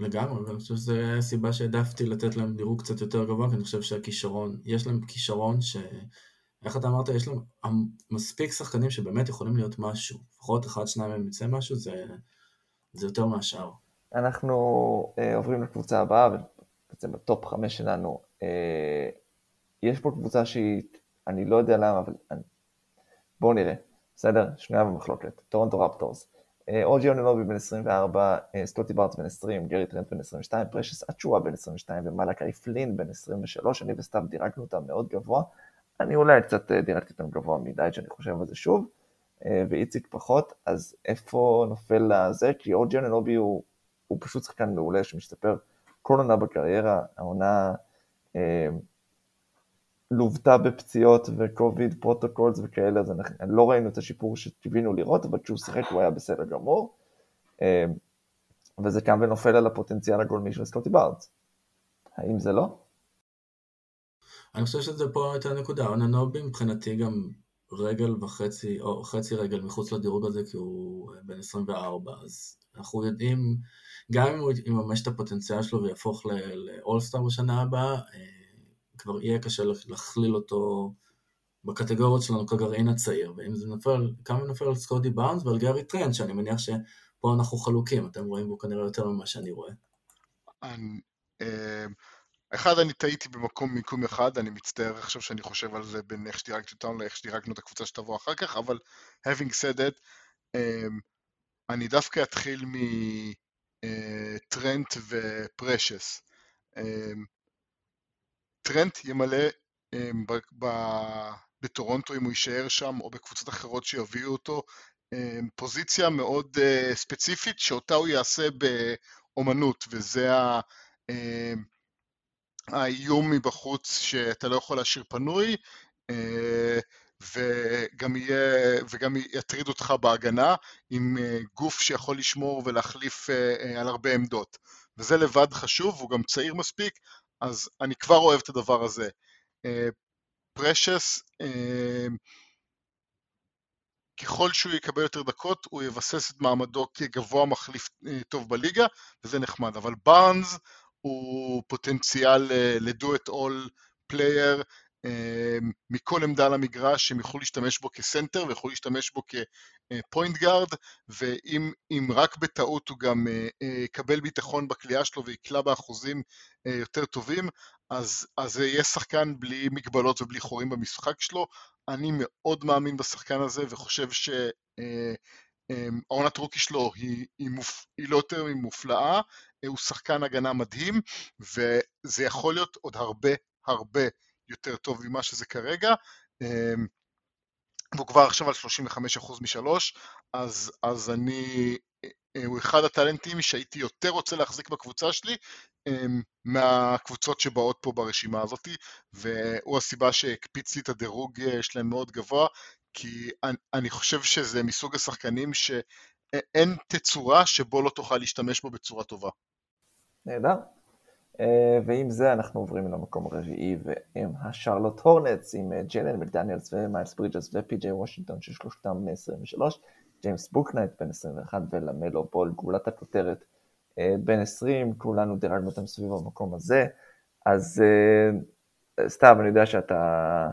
לגמרי, ואני חושב שזו הסיבה שהעדפתי לתת להם דירוג קצת יותר גבוה, כי אני חושב שהכישרון, יש להם כישרון ש... איך אתה אמרת, יש להם מספיק שחקנים שבאמת יכולים להיות משהו. לפחות אחד, שניים מהם יצא משהו, זה, זה יותר מהשאר. אנחנו אה, עוברים לקבוצה הבאה, ובעצם ב top חמש שלנו, אה, יש פה קבוצה שהיא, אני לא יודע למה, אבל אני... בואו נראה, בסדר? שנויה במחלוקת. טורונטו רפטורס. אה, או ג'י אנונובי בן 24, אה, סקוטי בארנס בן 20, גרי טרנט בן 22, פרשס אצ'ואה בן 22 ומלאקי פלין בן 23, אני וסתיו דירגנו אותם מאוד גבוה. אני אולי קצת אה, דירגתי אותם גבוה מדי, שאני חושב על זה שוב, ואיציק פחות, אז איפה נופל לזה? כי או ג'י אנונובי הוא, הוא פשוט שחקן מעולה שמשתפר כל עונה בקריירה, העונה לוותה בפציעות ו COVID protocols וכאלה, אז אנחנו, לא ראינו את השיפור שקיווינו לראות, אבל כשהוא שיחק הוא היה בסדר גמור. אמ, וזה קם ונופל על הפוטנציאל הגולמי של סקוטי בארנס. האם זה לא? אני חושב שזה פה הייתה נקודה, אוננובי מבחינתי גם רגל וחצי, או חצי רגל מחוץ לדירוג הזה, כי הוא בן 24, אז אנחנו יודעים, גם אם הוא יממש את הפוטנציאל שלו ויהפוך לאולסטאר בשנה הבאה, אה, כבר יהיה קשה להכליל אותו בקטגוריות שלנו כגרעין הצעיר, ואם זה נופל, כמה נופל על סקוטי בארנס ועל גארי טרנט, שאני מניח שפה אנחנו חלוקים, אתם רואים בו כנראה יותר ממה שאני רואה. אה, אחד, אני טעיתי במקום מיקום אחד, אני מצטער עכשיו שאני חושב על זה בין איך שדירגתי אותנו לאיך שדירגנו את הקבוצה שתבוא אחר כך, אבל having said that, אה, אני דווקא אתחיל מטרנט אה, ופרשס. טרנט ימלא אמ, בטורונטו אם הוא יישאר שם, או בקבוצות אחרות שיביאו אותו, אמ, פוזיציה מאוד אה, ספציפית שאותה הוא יעשה באומנות, וזה אמ, האיום מבחוץ שאתה לא יכול להשאיר פנוי, אה, וגם, יהיה, וגם יטריד אותך בהגנה עם אה, גוף שיכול לשמור ולהחליף על הרבה עמדות. וזה לבד חשוב, הוא גם צעיר מספיק, אז אני כבר אוהב את הדבר הזה. פרשס, uh, uh, ככל שהוא יקבל יותר דקות, הוא יבסס את מעמדו כגבוה מחליף uh, טוב בליגה, וזה נחמד. אבל בארנס הוא פוטנציאל it all player, אמ, מכל עמדה על המגרש, שהם יוכלו להשתמש בו כסנטר ויוכלו להשתמש בו כפוינט גארד, ואם רק בטעות הוא גם אה, אה, יקבל ביטחון בכלייה שלו ויקלע באחוזים אה, יותר טובים, אז, זה יהיה שחקן בלי מגבלות ובלי חורים במשחק שלו. אני מאוד מאמין בשחקן הזה וחושב ש... העונת רוקי שלו היא, היא, מופ... היא לא יותר ממופלאה, הוא שחקן הגנה מדהים, וזה יכול להיות עוד הרבה הרבה יותר טוב ממה שזה כרגע. אמ, והוא כבר עכשיו על 35% משלוש, אז, אז אני, אה, הוא אחד הטלנטים שהייתי יותר רוצה להחזיק בקבוצה שלי אמ, מהקבוצות שבאות פה ברשימה הזאת, והוא הסיבה שהקפיץ לי את הדירוג אה, שלהם מאוד גבוה, כי אני, אני חושב שזה מסוג השחקנים שאין תצורה שבו לא תוכל להשתמש בו בצורה טובה. נהדר. אה, ועם זה אנחנו עוברים למקום הרביעי, והם השרלוט הורנטס עם אה, ג'לן מקדניאלס ומיילס ברידג'ס ופי.ג'יי וושינגטון ששלושתם בני 23, ג'יימס בוקנייט בן 21 ולמלו בול גולת הכותרת אה, בן 20, כולנו דירגנו אותם סביב המקום הזה, אז סתיו, אני יודע שאתה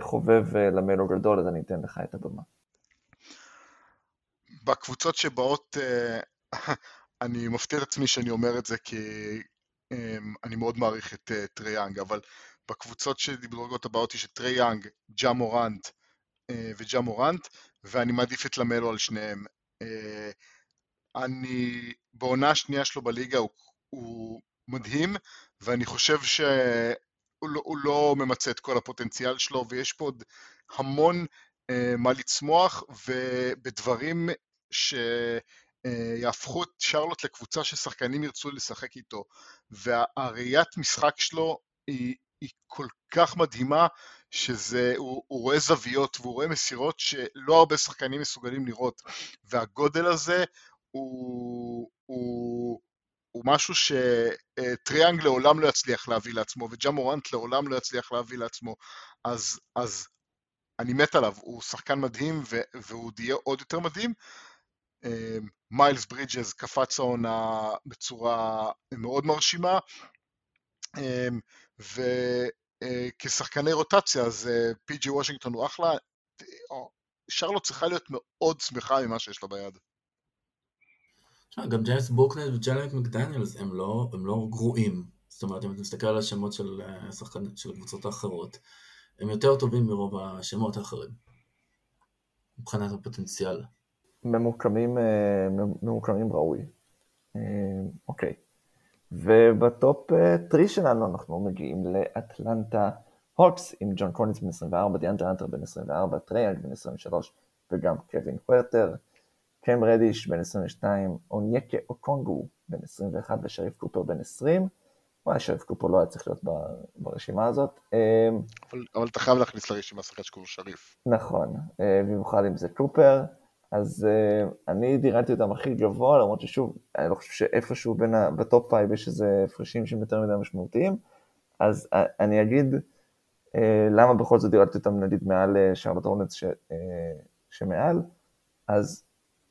חובב למלו גדול, אז אני אתן לך את הבמה. בקבוצות שבאות, אני מפתיע את עצמי שאני אומר את זה כי אני מאוד מעריך את אה, טרי יאנג, אבל בקבוצות שבדרגות הבאות יש את טרי יאנג, ג'ה מורנט אה, וג'ה מורנט, ואני מעדיף את למלו על שניהם. אה, אני, בעונה השנייה שלו בליגה הוא, הוא מדהים, ואני חושב שהוא לא, לא ממצה את כל הפוטנציאל שלו, ויש פה עוד המון מה לצמוח, ובדברים ש... אה, יהפכו את שרלוט לקבוצה ששחקנים ירצו לשחק איתו. והראיית משחק שלו היא, היא כל כך מדהימה, שזה, הוא, הוא רואה זוויות והוא רואה מסירות שלא הרבה שחקנים מסוגלים לראות. והגודל הזה הוא, הוא, הוא משהו שטריאנג לעולם לא יצליח להביא לעצמו, וג'ה מורנט לעולם לא יצליח להביא לעצמו. אז, אז אני מת עליו, הוא שחקן מדהים והוא יהיה עוד יותר מדהים. מיילס ברידג'ס קפץ העונה בצורה מאוד מרשימה, אמ, וכשחקני אה, רוטציה אז אה, פי ג'י וושינגטון הוא אחלה, שרלוט צריכה להיות מאוד שמחה ממה שיש לה ביד. גם ג'יימס בוקנייט וג'לן מקדניאלס הם לא, הם לא גרועים. זאת אומרת, אם אתה מסתכל על השמות של, אה, שחקן, של הקבוצות האחרות, הם יותר טובים מרוב השמות האחרים, מבחינת הפוטנציאל. ממוקמים, אה, ממוקמים ראוי. אה, אוקיי. וב top three אה, שלנו אנחנו מגיעים לאטלנטה הוקס עם ג'ון קולינס בן 24, דיאנדרה האנטר בן 24, טרי יאנג בן 23 וגם קווין הורטר, קם רדיש בן 22, אונייקה אוקונגוו בן 21 ושריף קופר בן 20. וואי, שריף קופר לא היה צריך להיות ברשימה הזאת. אבל, אבל אתה חייב להכניס לרשימה שחקן שקוראים שריף. נכון, במיוחד אם זה קופר. אז אה, אני דירגתי אותם הכי גבוה, למרות ששוב, אני לא חושב שאיפשהו בין ה... ב top five יש איזה הפרשים שהם יותר מדי משמעותיים, אז אה, אני אגיד אה, למה בכל זאת דירגתי אותם נגיד מעל אה, שרלוט הורנטס ש, אה, שמעל, אז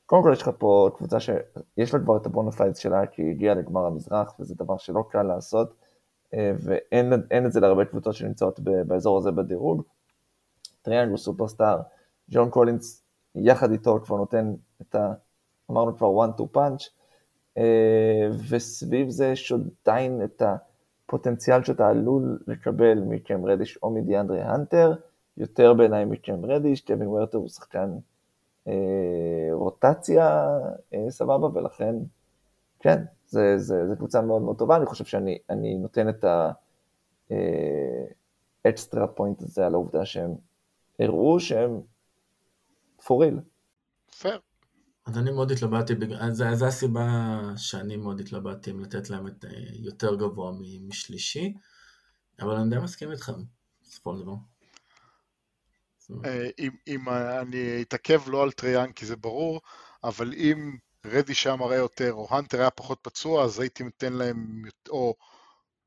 קודם כל יש לך פה קבוצה שיש לה כבר את ה bona fides שלה, כי היא הגיעה לגמר המזרח, וזה דבר שלא קל לעשות, אה, ואין את זה להרבה קבוצות שנמצאות באזור הזה בדירוג. טרי יאנג סופרסטאר, ג'ון קולינס יחד איתו כבר נותן את ה... אמרנו כבר one two punch, אה, וסביב זה יש עדיין את הפוטנציאל שאתה עלול לקבל מקם רדיש או מדיאנדרה האנטר, יותר בעיניי מקם רדיש, קווין הורטר הוא שחקן אה, רוטציה אה, סבבה, ולכן, כן, זה, זה, זה קבוצה מאוד מאוד טובה, אני חושב שאני נותן את ה extra point הזה על העובדה שהם הראו שהם for real. פייר. אז אני מאוד התלבטתי, זו הסיבה שאני מאוד התלבטתי אם לתת להם את אה, יותר גבוה משלישי, אבל אני די מסכים איתכם, בסופו של דבר. אה, אם אני אתעכב לא על טרי יאנג כי זה ברור, אבל אם רדיש מראה יותר, או האנטר היה פחות פצוע, אז הייתי נותן להם, או,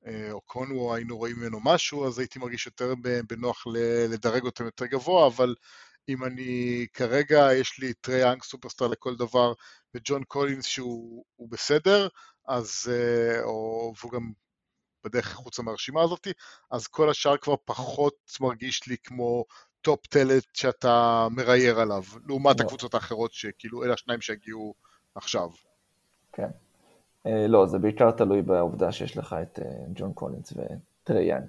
אה, אוקונגוו היינו רואים ממנו משהו, אז הייתי מרגיש יותר בנוח לדרג אותם יותר גבוה, אבל אם אני כרגע, יש לי טרי יאנג סופרסטאר לכל דבר, וג'ון קולינס שהוא בסדר, אז, אה, או, והוא גם בדרך החוצה מהרשימה הזאת, אז כל השאר כבר פחות מרגיש לי כמו top talent שאתה מרייר עליו, לעומת לא. הקבוצות האחרות שכאילו אלה השניים שהגיעו עכשיו. כן. אה, לא, זה בעיקר תלוי בעובדה שיש לך את אה, ג'ון קולינס וטרי יאנג.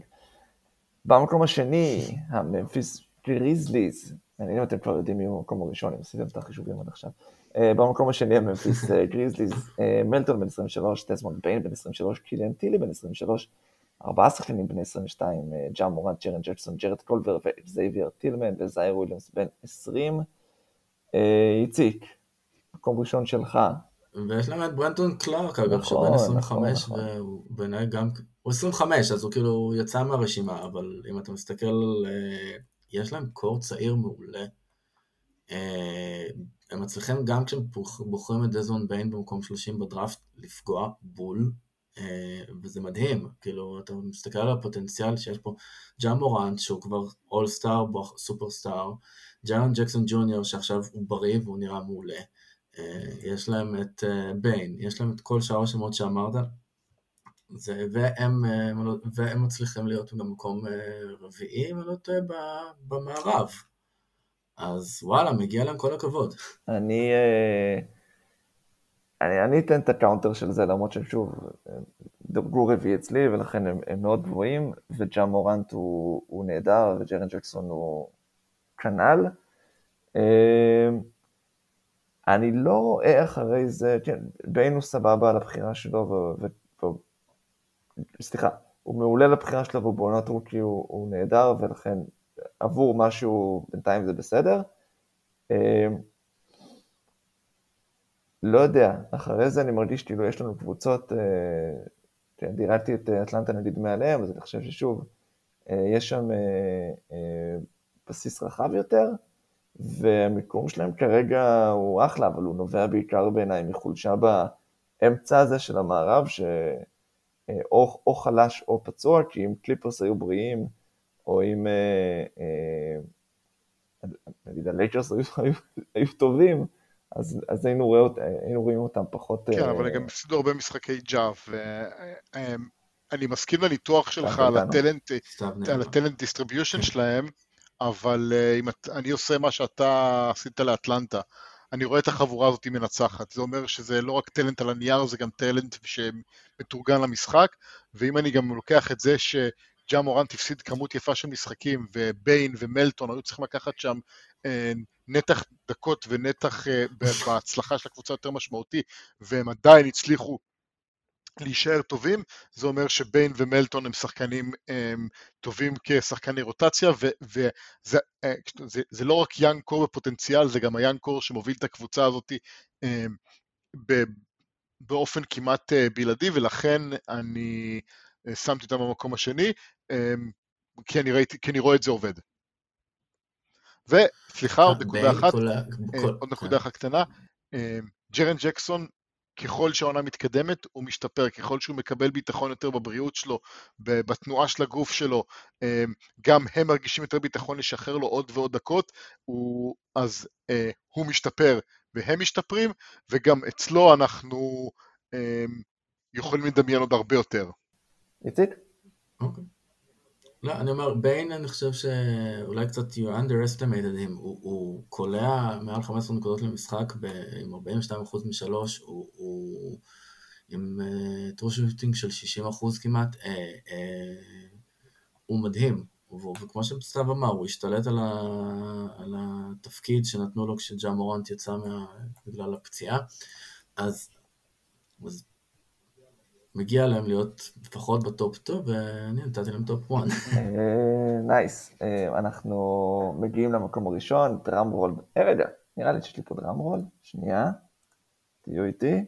במקום השני, הממפיס גריזליז, אם אתם כבר יודעים מי הוא במקום הראשון, אם עשיתם את החישובים עד עכשיו. אה, במקום השני הממפיס אה, גריזליז, אה, מלטון בן 23, דזמונד ביין בן 23, קיליאן טילי בן 23, ארבעה שחקנים בני 22, ג'ה מורנט, ג'רן ג'קסון, ג'ארט קולבר וזייביר טילמן וזייר וויליאמס בן 20. איציק, מקום ראשון שלך. ויש להם את ברנדון קלארק, אגב, נכון, שבן 25, נכון, נכון. והוא בעיניי גם, הוא 25, אז הוא כאילו יצא מהרשימה, אבל אם אתה מסתכל יש להם core צעיר מעולה. אה, הם מצליחים גם כשהם בוחרים את דזמונד ביין במקום 30 בדראפט לפגוע בול, וזה מדהים, כאילו, אתה מסתכל על הפוטנציאל שיש פה, ג'ה מורנט, שהוא כבר אולסטאר, סופרסטאר, ג'ארן ג'קסון ג'וניור, שעכשיו הוא בריא והוא נראה מעולה. יש להם את ביין, יש להם את כל שאר השמות שאמרת, זה, והם, והם מצליחים להיות במקום רביעי, אם אני לא טועה, במערב. אז וואלה, מגיע להם כל הכבוד. אני, אני, אני אתן את ה counter של זה, למרות ששוב, דורגו רביעי אצלי, ולכן הם, הם מאוד גבוהים, וג'ה מורנט הוא, הוא נהדר, וג'רן ג'קסון הוא כנ"ל. אני לא רואה אחרי זה, כן, ביין הוא סבבה על הבחירה שלו, ו, סליחה, הוא מעולה לבחירה שלו, והוא בעונת רוקי הוא, הוא נהדר, ולכן עבור משהו בינתיים זה בסדר. לא יודע, אחרי זה אני מרגיש כאילו יש לנו קבוצות, כן, דירקתי את אטלנטה נגיד מעליהם, אז אני חושב ששוב, יש שם בסיס רחב יותר, והמיקום שלהם כרגע הוא אחלה, אבל הוא נובע בעיקר בעיניי מחולשה באמצע הזה של המערב, שאו או חלש או פצוע, כי אם קליפרס היו בריאים, או אם נגיד הלייקרס היו, היו, היו טובים, אז, אז היינו, רואה, היינו רואים אותם פחות... כן, אבל הם גם הפסידו הרבה משחקי ג'ה, ואני מסכים לניתוח שלך על הטלנט, על ה talent distribution שלהם, אבל אם אני עושה מה שאתה עשית לאטלנטה, אני רואה את החבורה הזאת מנצחת. זה אומר שזה לא רק talent על הנייר, זה גם talent שמתורגם למשחק, ואם אני גם לוקח את זה שג'ה מורנט הפסיד כמות יפה של משחקים, וביין ומלטון היו צריכים לקחת שם אה, נתח דקות ונתח אה, בהצלחה של הקבוצה יותר משמעותי, והם עדיין הצליחו להישאר טובים, זה אומר שביין ומלטון הם שחקנים הם טובים כשחקני רוטציה, וזה אה, זה, זה לא רק יאנג קור בפוטנציאל, זה גם היאנג קור שמוביל את הקבוצה הזאת ב, באופן כמעט אה, בלעדי, ולכן אני אה, שמתי אותם במקום השני, כי אני, ראיתי, כי אני רואה את זה עובד. וסליחה, עוד נקודה אחת, עוד נקודה כן. אחת קטנה, ג'רן ג'קסון ככל שהעונה מתקדמת הוא משתפר, ככל שהוא מקבל ביטחון יותר בבריאות שלו, בתנועה של הגוף שלו, אמ, גם הם מרגישים יותר ביטחון לשחרר לו עוד ועוד דקות, הוא, אז אה, הוא משתפר והם משתפרים, וגם אצלו אנחנו אה, יכולים לדמיין עוד הרבה יותר. איציק? אוקיי. לא, אני אומר, ביין, אני חושב שאולי קצת you underestimated him, הוא, הוא קולע מעל 15 נקודות למשחק ב, עם 42% משלוש, הוא, הוא עם uh, true shooting של 60% כמעט, uh, uh, הוא מדהים, וכמו שסתיו אמר, הוא השתלט על, ה, על התפקיד שנתנו לו כשג'ה מורנט יצא מה, בגלל הפציעה, אז, אז מגיע להם להיות לפחות ב top 2, ואני נתתי להם top 1. Nice. אנחנו מגיעים למקום הראשון, drum roll. אה, רגע, נראה לי שיש לי פה drum roll. שנייה, תהיו איתי.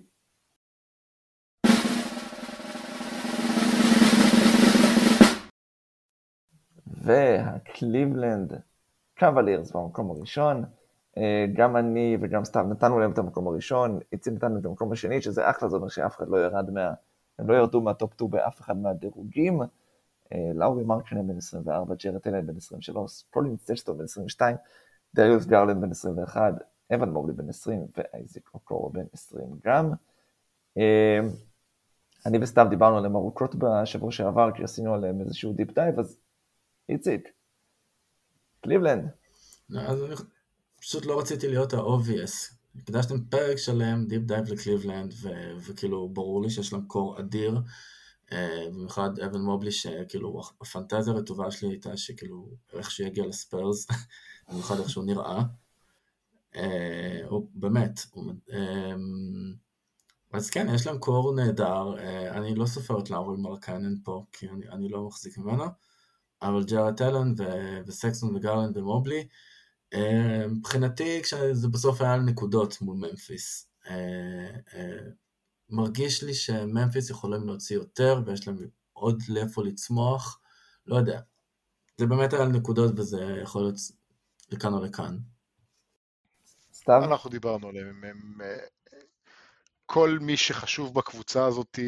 והקליבלנד קוולירס במקום הראשון. אה, גם אני וגם סתיו נתנו להם את המקום הראשון, איציק להם את המקום השני, שזה אחלה, זה אומר שאף אחד לא ירד מה... הם לא ירדו מה top 2 באף אחד מהדירוגים. אה, לאורי מרקנן בן 24, ג'רד אלן בן 23, קולין סקסטון בן 22, דריוס גרלנד בן 21, אבן מובלי בן 20 ואייזיק אוקורו בן 20 גם. אה, אני וסתיו דיברנו עליהם ארוכות בשבוע שעבר, כי עשינו עליהם איזשהו deep dive, אז איציק, קליבלנד. אז אני פשוט לא רציתי להיות ה-obvious, הקדשתם פרק שלם, deep dive לקליבלנד, ו- וכאילו ברור לי שיש להם core אדיר, אה, במיוחד אבן מובלי, שכאילו הפנטזיה הרטובה שלי הייתה שכאילו איך שהוא יגיע לספרס, במיוחד איך שהוא נראה. אה, הוא באמת, אמ, אז כן, יש להם core נהדר, אה, אני לא סופר את לאורי מרקנן פה, כי אני, לא מחזיק ממנו, אבל ג'ארד אלן וסקסון וגרלנד ומובלי, אה, מבחינתי, כשזה בסוף היה על נקודות מול ממפיס, אה, אה, מרגיש לי שממפיס יכולים להוציא יותר ויש להם עוד לאיפה לצמוח, לא יודע. זה באמת היה על נקודות וזה יכול להיות לכאן או לכאן. סתם? אנחנו דיברנו עליהם, הם, כל מי שחשוב בקבוצה הזאת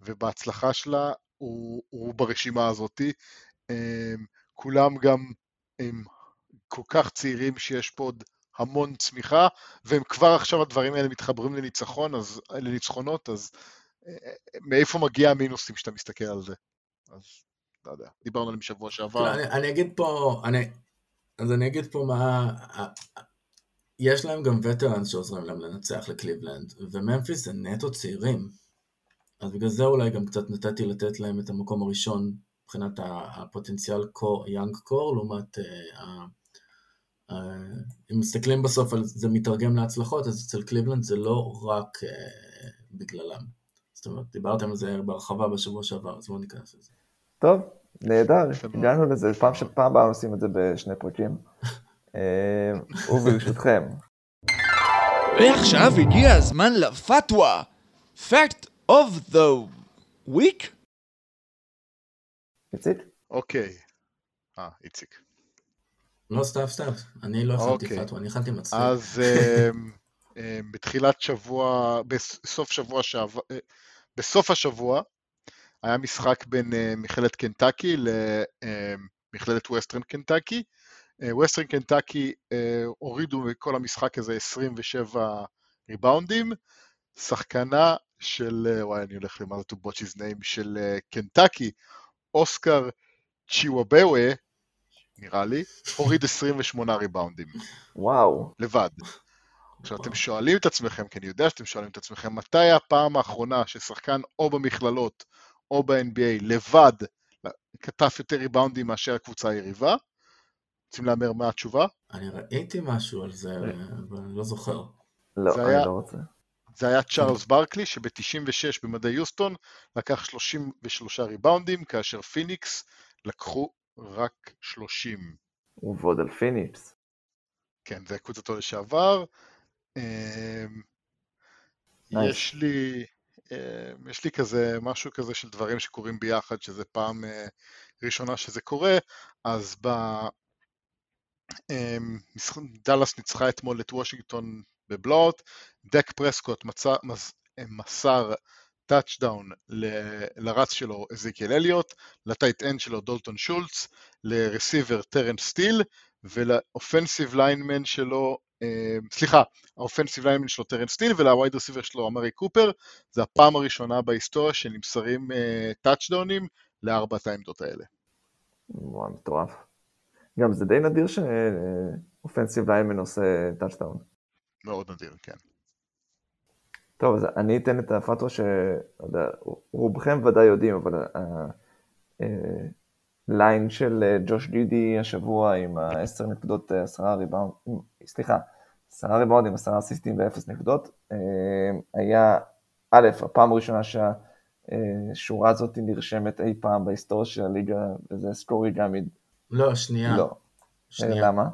ובהצלחה שלה הוא, הוא ברשימה הזאתי. אמ, כולם גם הם כל כך צעירים שיש פה עוד המון צמיחה, והם כבר עכשיו הדברים האלה מתחברים לניצחון, אז, לניצחונות, אז אה, אה, מאיפה מגיע המינוסים כשאתה מסתכל על זה? אז לא יודע, דיברנו עליהם בשבוע שעבר. לא, אני, אני אגיד פה, אני, אז אני אגיד פה מה, יש להם גם וטרנס שעוזרים להם לנצח לקליבלנד, וממפיס זה נטו צעירים. אז בגלל זה אולי גם קצת נתתי לתת להם את המקום הראשון מבחינת הפוטנציאל יאנג קור, לעומת... אה, אם מסתכלים בסוף על זה מתרגם להצלחות, אז אצל קליבלנד זה לא רק אה, בגללם. זאת אומרת, דיברתם על זה בהרחבה בשבוע שעבר, אז בואו ניכנס לזה. טוב, נהדר, הגענו לזה, פעם שפעם הבאה עושים את זה בשני פרקים. אה, וברשותכם. ועכשיו הגיע הזמן לפתווה. Fact of the week? איציק? אוקיי. אה, איציק. לא, סתיו, סתיו. אני לא הכנתי אוקיי. פתווה, אני הכנתי מצחיק. אז אמ, אמ, בתחילת שבוע, בסוף שבוע שעבר, אה, בסוף השבוע, היה משחק בין אה, מכללת קנטקי למכללת ווסטרן קנטקי. ווסטרן קנטקי הורידו מכל המשחק הזה 27 ריבאונדים. שחקנה של, אה, וואי, אני הולך למעלה to watch his name, של קנטקי, אוסקר צ'יוואבאווה, נראה לי, הוריד 28 ריבאונדים. וואו. לבד. עכשיו אתם שואלים את עצמכם, כי אני יודע שאתם שואלים את עצמכם, מתי הפעם האחרונה ששחקן או במכללות או ב-NBA לבד כתב יותר ריבאונדים מאשר הקבוצה היריבה? רוצים להמר מה התשובה? אני ראיתי משהו על זה, אבל אני לא זוכר. לא, אני היה, לא רוצה. זה היה צ'ארלס ברקלי, שב-96 במדי יוסטון לקח 33 ריבאונדים, כאשר פיניקס לקחו רק 30. ועוד על פיניקס. כן, זה קבוצתו לשעבר. אמ, יש לי, אמ, יש לי כזה, משהו כזה של דברים שקורים ביחד, שזה פעם אה, ראשונה שזה קורה, אז ב... דאלאס ניצחה אתמול את וושינגטון ב blowout, דק פרסקוט מצא, מסר טאצ'דאון לרץ שלו אזיקיאל אליוט, ל tight end שלו דולטון שולץ, ל receiver טרנס סטיל ול offensive lineman שלו, אה, סליחה, ה offensive lineman שלו טרנס סטיל ול wide receiver שלו אמרי קופר, זה הפעם הראשונה בהיסטוריה שנמסרים טאצ'דאונים אה, לארבע העמדות האלה. וואו, מטורף. גם זה די נדיר ש offensive lineman עושה טאצ'דאון. מאוד נדיר, כן. טוב, אז אני אתן את הפתווה שרובכם ודאי יודעים, אבל ה line אה, של אה, ג'וש גידי השבוע עם ה-10 נקודות, 10 אה, ריבאונד, סליחה, 10 ריבאונד עם 10 אסיסטים ו-0 נקודות, היה, א', הפעם הראשונה שהשורה הזאת נרשמת אי פעם בהיסטוריה של הליגה, וזה סקורי גם... לא, שנייה. לא. שנייה. למה?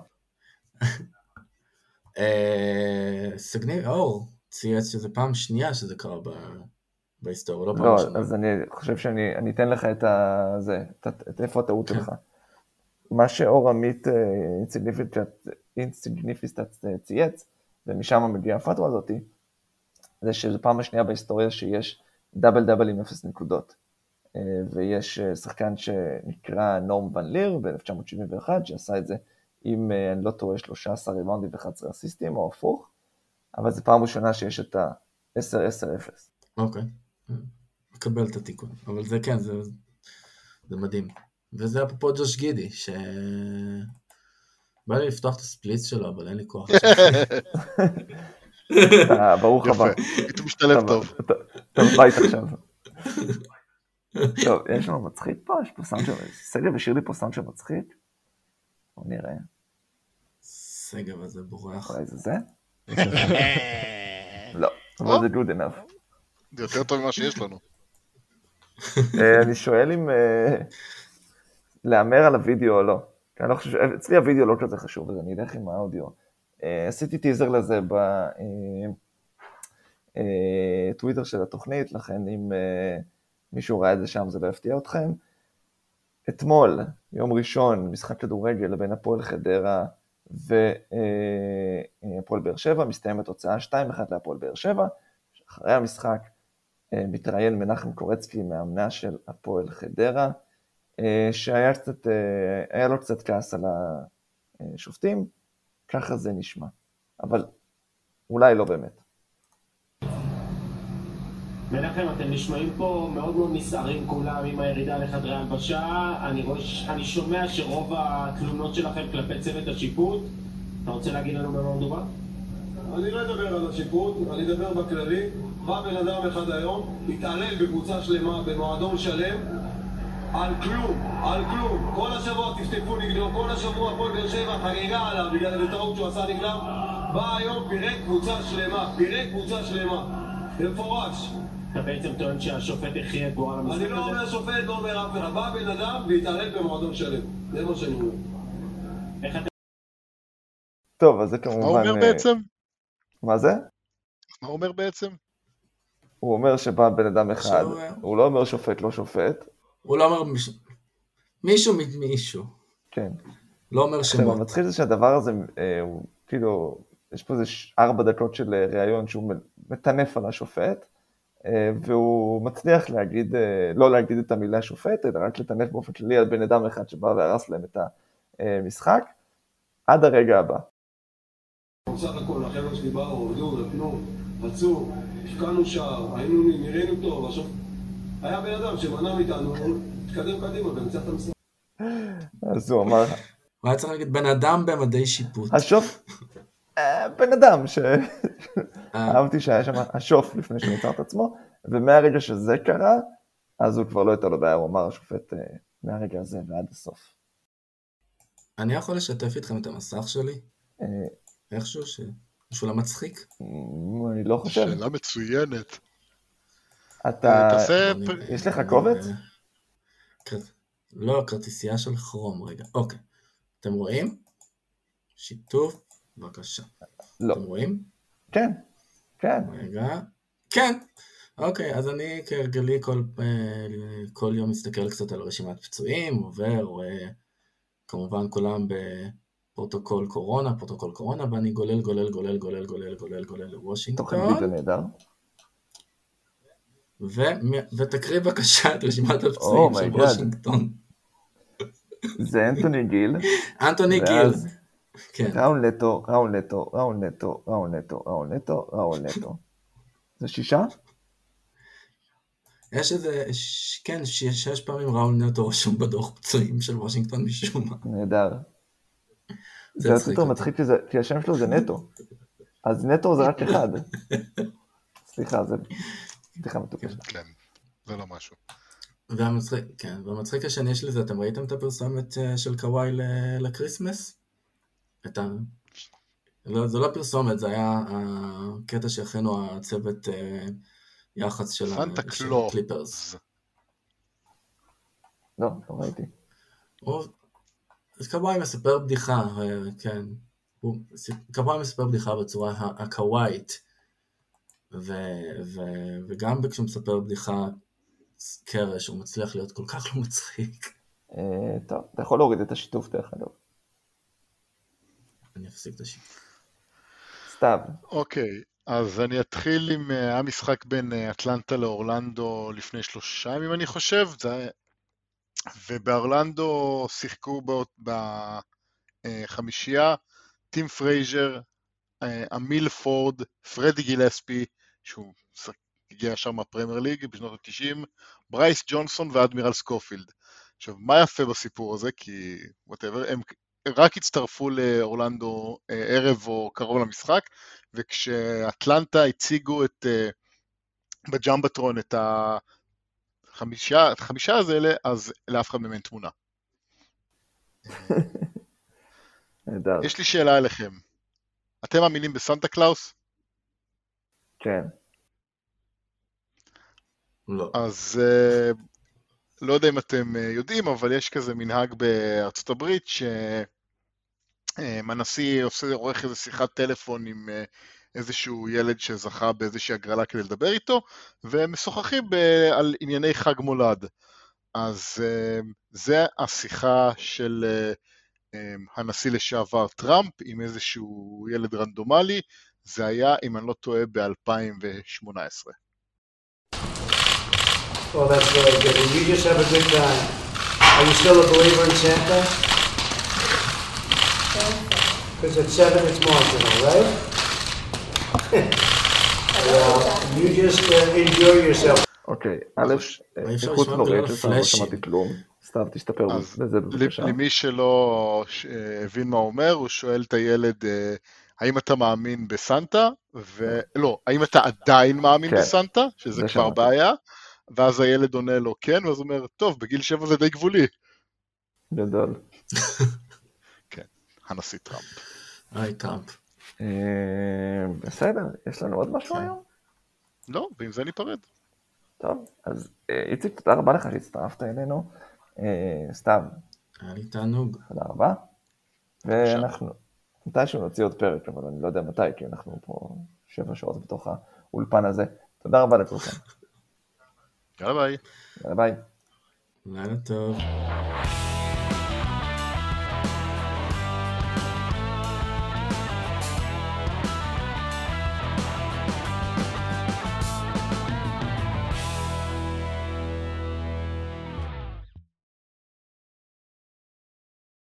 סגניר, אור. צייץ שזה פעם שנייה שזה קרה ב... בהיסטוריה, לא פעם לא, שנייה. אז אני חושב שאני אני אתן לך את ה... זה, את, את איפה הטעות כן. שלך. מה שאור עמית אה, אינסיגניפיסטט אה, צייץ, ומשם מגיעה הפתווה הזאתי, זה שזו פעם השנייה בהיסטוריה שיש דאבל דאבל עם אפס נקודות. אה, ויש שחקן שנקרא נורם ון ליר ב-1971, שעשה את זה עם, אני לא טועה, 13 ריבאונדים ו-11 אסיסטים, או הפוך. אבל זו פעם ראשונה שיש את ה-10-10-0. אוקיי, מקבל את התיקון, אבל זה כן, זה, זה מדהים. וזה אפרופו ג'וש גידי, ש... בא לי לפתוח את הספליץ שלו, אבל אין לי כוח. ברוך הבא. אתה משתלב טוב. אתה בבית עכשיו. טוב, יש לנו מצחיק פה? יש פה סאונד של... שגב השאיר לי פה סאונד של מצחיק? בוא נראה. שגב הזה בורח. אולי זה זה? לא, אבל זה good enough. זה יותר טוב ממה שיש לנו. אה, אני שואל אם אה, להמר על הוידאו או לא. אני לא חושב, אצלי הוידאו לא כזה חשוב, אז אני אלך עם האודיו. אה, עשיתי טיזר לזה בטוויטר של התוכנית, לכן אם מישהו ראה את זה שם זה לא יפתיע אתכם. אתמול, יום ראשון, משחק כדורגל לבין הפועל חדרה והפועל באר שבע, מסתיימת תוצאה 2-1 להפועל באר שבע, אחרי המשחק אה, מתראיין מנחם קורצקי, מאמנה של הפועל חדרה, אה, שהיה קצת, אה, היה לו קצת כעס על השופטים, ככה זה נשמע. אבל אולי לא באמת. מנחם, אתם נשמעים פה מאוד מאוד נסערים כולם עם הירידה לחדרי הלבשה. אני, אני שומע שרוב התלונות שלכם כלפי צוות השיפוט. אתה רוצה להגיד לנו במה מדובר? אני לא אדבר על השיפוט, אני אדבר בכללי. בא בן אדם אחד היום, התעלל בקבוצה שלמה, במועדון שלם, על כלום, על כלום. כל השבוע תפתקו נגדו, כל השבוע הפועל באר שבע חגיגה עליו בגלל איזה טעות שהוא עשה נגדם. בא היום, פירק קבוצה שלמה, פירק קבוצה שלמה. במפורש. אתה בעצם טוען שהשופט הכריע את גורל המשחק הזה? אני לא אומר שופט, לא אומר אף אחד. בא בן אדם והתערב במועדון שלם. זה מה שאני אומר. טוב, אז זה כמובן... מה הוא אומר אה, בעצם? מה זה? מה הוא אומר בעצם? הוא אומר שבא בן אדם אחד, עכשיו, הוא לא אומר שופט לא שופט, הוא לא אומר מישהו, מישהו ממישהו, כן. לא אומר עכשיו, שמות. המצחיק זה שהדבר הזה, אה, הוא כאילו, יש פה איזה ארבע דקות של אה, ראיון שהוא מטנף על השופט, והוא מצליח להגיד, אה, לא להגיד את המילה שופט, אלא רק לטנף באופן כללי על בן אדם אחד שבא והרס להם את המשחק, עד הרגע הבא. בסך הכל החבר'ה שלי באו, עובדו, נתנו, רצו, הפקענו שער, היינו נראינו טוב, עכשיו... היה בן אדם שמנע מאיתנו, התקדם קדימה וניצח את המשחק. אז הוא אמר, הוא היה צריך להגיד בן אדם במדי שיפוט. השוף, אה, בן אדם ש... אה, שהיה שם השוף לפני שהוא יצר את עצמו, ומהרגע שזה קרה, אז הוא כבר לא הייתה לו בעיה, הוא אמר השופט אה, מהרגע הזה ועד הסוף. אני יכול לשתף איתכם את המסך שלי? אה, איכשהו ש... משהו למצחיק? מ, אני לא חושב, שאלה מצוינת. אתה, יש לך קובץ? לא, כרטיסייה של כרום, רגע. אוקיי. אתם רואים? שיתוף, בבקשה. לא. אתם רואים? כן, כן, רגע. כן. אוקיי, אז אני כהרגלי כל, אה, כל יום מסתכל קצת על רשימת פצועים, עובר, רואה כמובן כולם בפרוטוקול קורונה, פרוטוקול קורונה, ואני גולל, גולל, גולל, גולל, גולל, גולל, גולל תוכן לוושינגטון. נהדר. ו- ותקריא בבקשה את רשימת הפצועים Oh של God. וושינגטון. זה אנטוני גיל, אנטוני גיל. כן. ראול נטו, ראול נטו, ראול נטו, ראול נטו, ראול נטו, ראול נטו. זה שישה? יש איזה, ש- כן, ש- שש פעמים ראול נטו רשום בדוח פצועים של וושינגטון משום מה. נהדר. זה עוד יותר. מצחיק שזה- כי השם שלו זה נטו. אז נטו זה רק אחד. סליחה, זה בדיחה מטופשת. כן, זה לא משהו. והמצחיק, כן, והמצחיק השני שלי זה, אתם ראיתם את הפרסומת אה, של קוואי ל- לקריסמס? את ה... לא, זה לא פרסומת, זה היה הקטע שהכינו הצוות אה, יח"צ של. הקליפרס. לא, לא ראיתי. אז קוואי מספר בדיחה, אה, כן. קוואי מספר בדיחה בצורה הקוואית. ו... ו... וגם כשהוא מספר בדיחה קרש, הוא מצליח להיות כל כך לא מצחיק. אה, טוב, אתה יכול להוריד את השיתוף דרך אגב. אני אפסיק את ה share. סתיו. אוקיי, אז אני אתחיל עם אה, היה משחק בין אה, אטלנטה לאורלנדו לפני שלושה ימים, אני חושב, זה. ובאורלנדו שיחקו באות- בחמישייה טים פרייזר, אה, אלים פורד, פרדי גילספי, שהוא הגיע ישר מהפרמייר ליג בשנות ה-90, ברייס ג'ונסון ואדמירל סקופילד. עכשיו, מה יפה בסיפור הזה? כי, whatever, הם רק הצטרפו לאורלנדו אה, ערב או קרוב למשחק, וכשאטלנטה הציגו את, אה, ב Jumbotron את החמישה, החמישה האלה, אז לאף אחד מהם אין תמונה. יש לי שאלה אליכם. אתם מאמינים בסנטה קלאוס? כן. לא. אז אה, לא יודע אם אתם יודעים, אבל יש כזה מנהג בארצות הברית שהנשיא עושה, עורך איזה שיחת טלפון עם אה, איזשהו ילד שזכה באיזושהי הגרלה כדי לדבר איתו, והם משוחחים ב- על ענייני חג מולד. אז אה, זה השיחה של אה, אה, הנשיא לשעבר טראמפ עם איזשהו ילד רנדומלי, זה היה, אם אני לא טועה, ב-2018. Well, that's really good. And you just have a good time. Are you still a believer in Santa? Because at seven it's marginal, right? well, you just uh, enjoy yourself. אוקיי, א', אי אפשר איכות נוראית לא הפלאשים. שמעתי כלום. סתם תשתפר אז בזה בבקשה. למי שלא ש- הבין מה הוא אומר, הוא שואל את הילד, אה, האם אתה מאמין בסנטה? ולא, האם אתה עדיין מאמין כן, בסנטה? שזה זה כבר. בעיה. ואז הילד עונה לו כן, ואז הוא אומר, טוב, בגיל שבע זה די גבולי. גדול. הנשיא טראמפ. היי טראמפ. אה, בסדר, יש לנו עוד משהו כן. היום? לא, ועם זה ניפרד. טוב, אז אה, איציק, תודה רבה לך שהצטרפת אלינו. אה, סתיו, היה לי תענוג. תודה רבה. ואנחנו, מתישהו נוציא עוד פרק, אבל אני לא יודע מתי, כי אנחנו פה שבע שעות בתוך האולפן הזה. תודה רבה לכולכם. יאללה ביי. יאללה ביי. לילה טוב.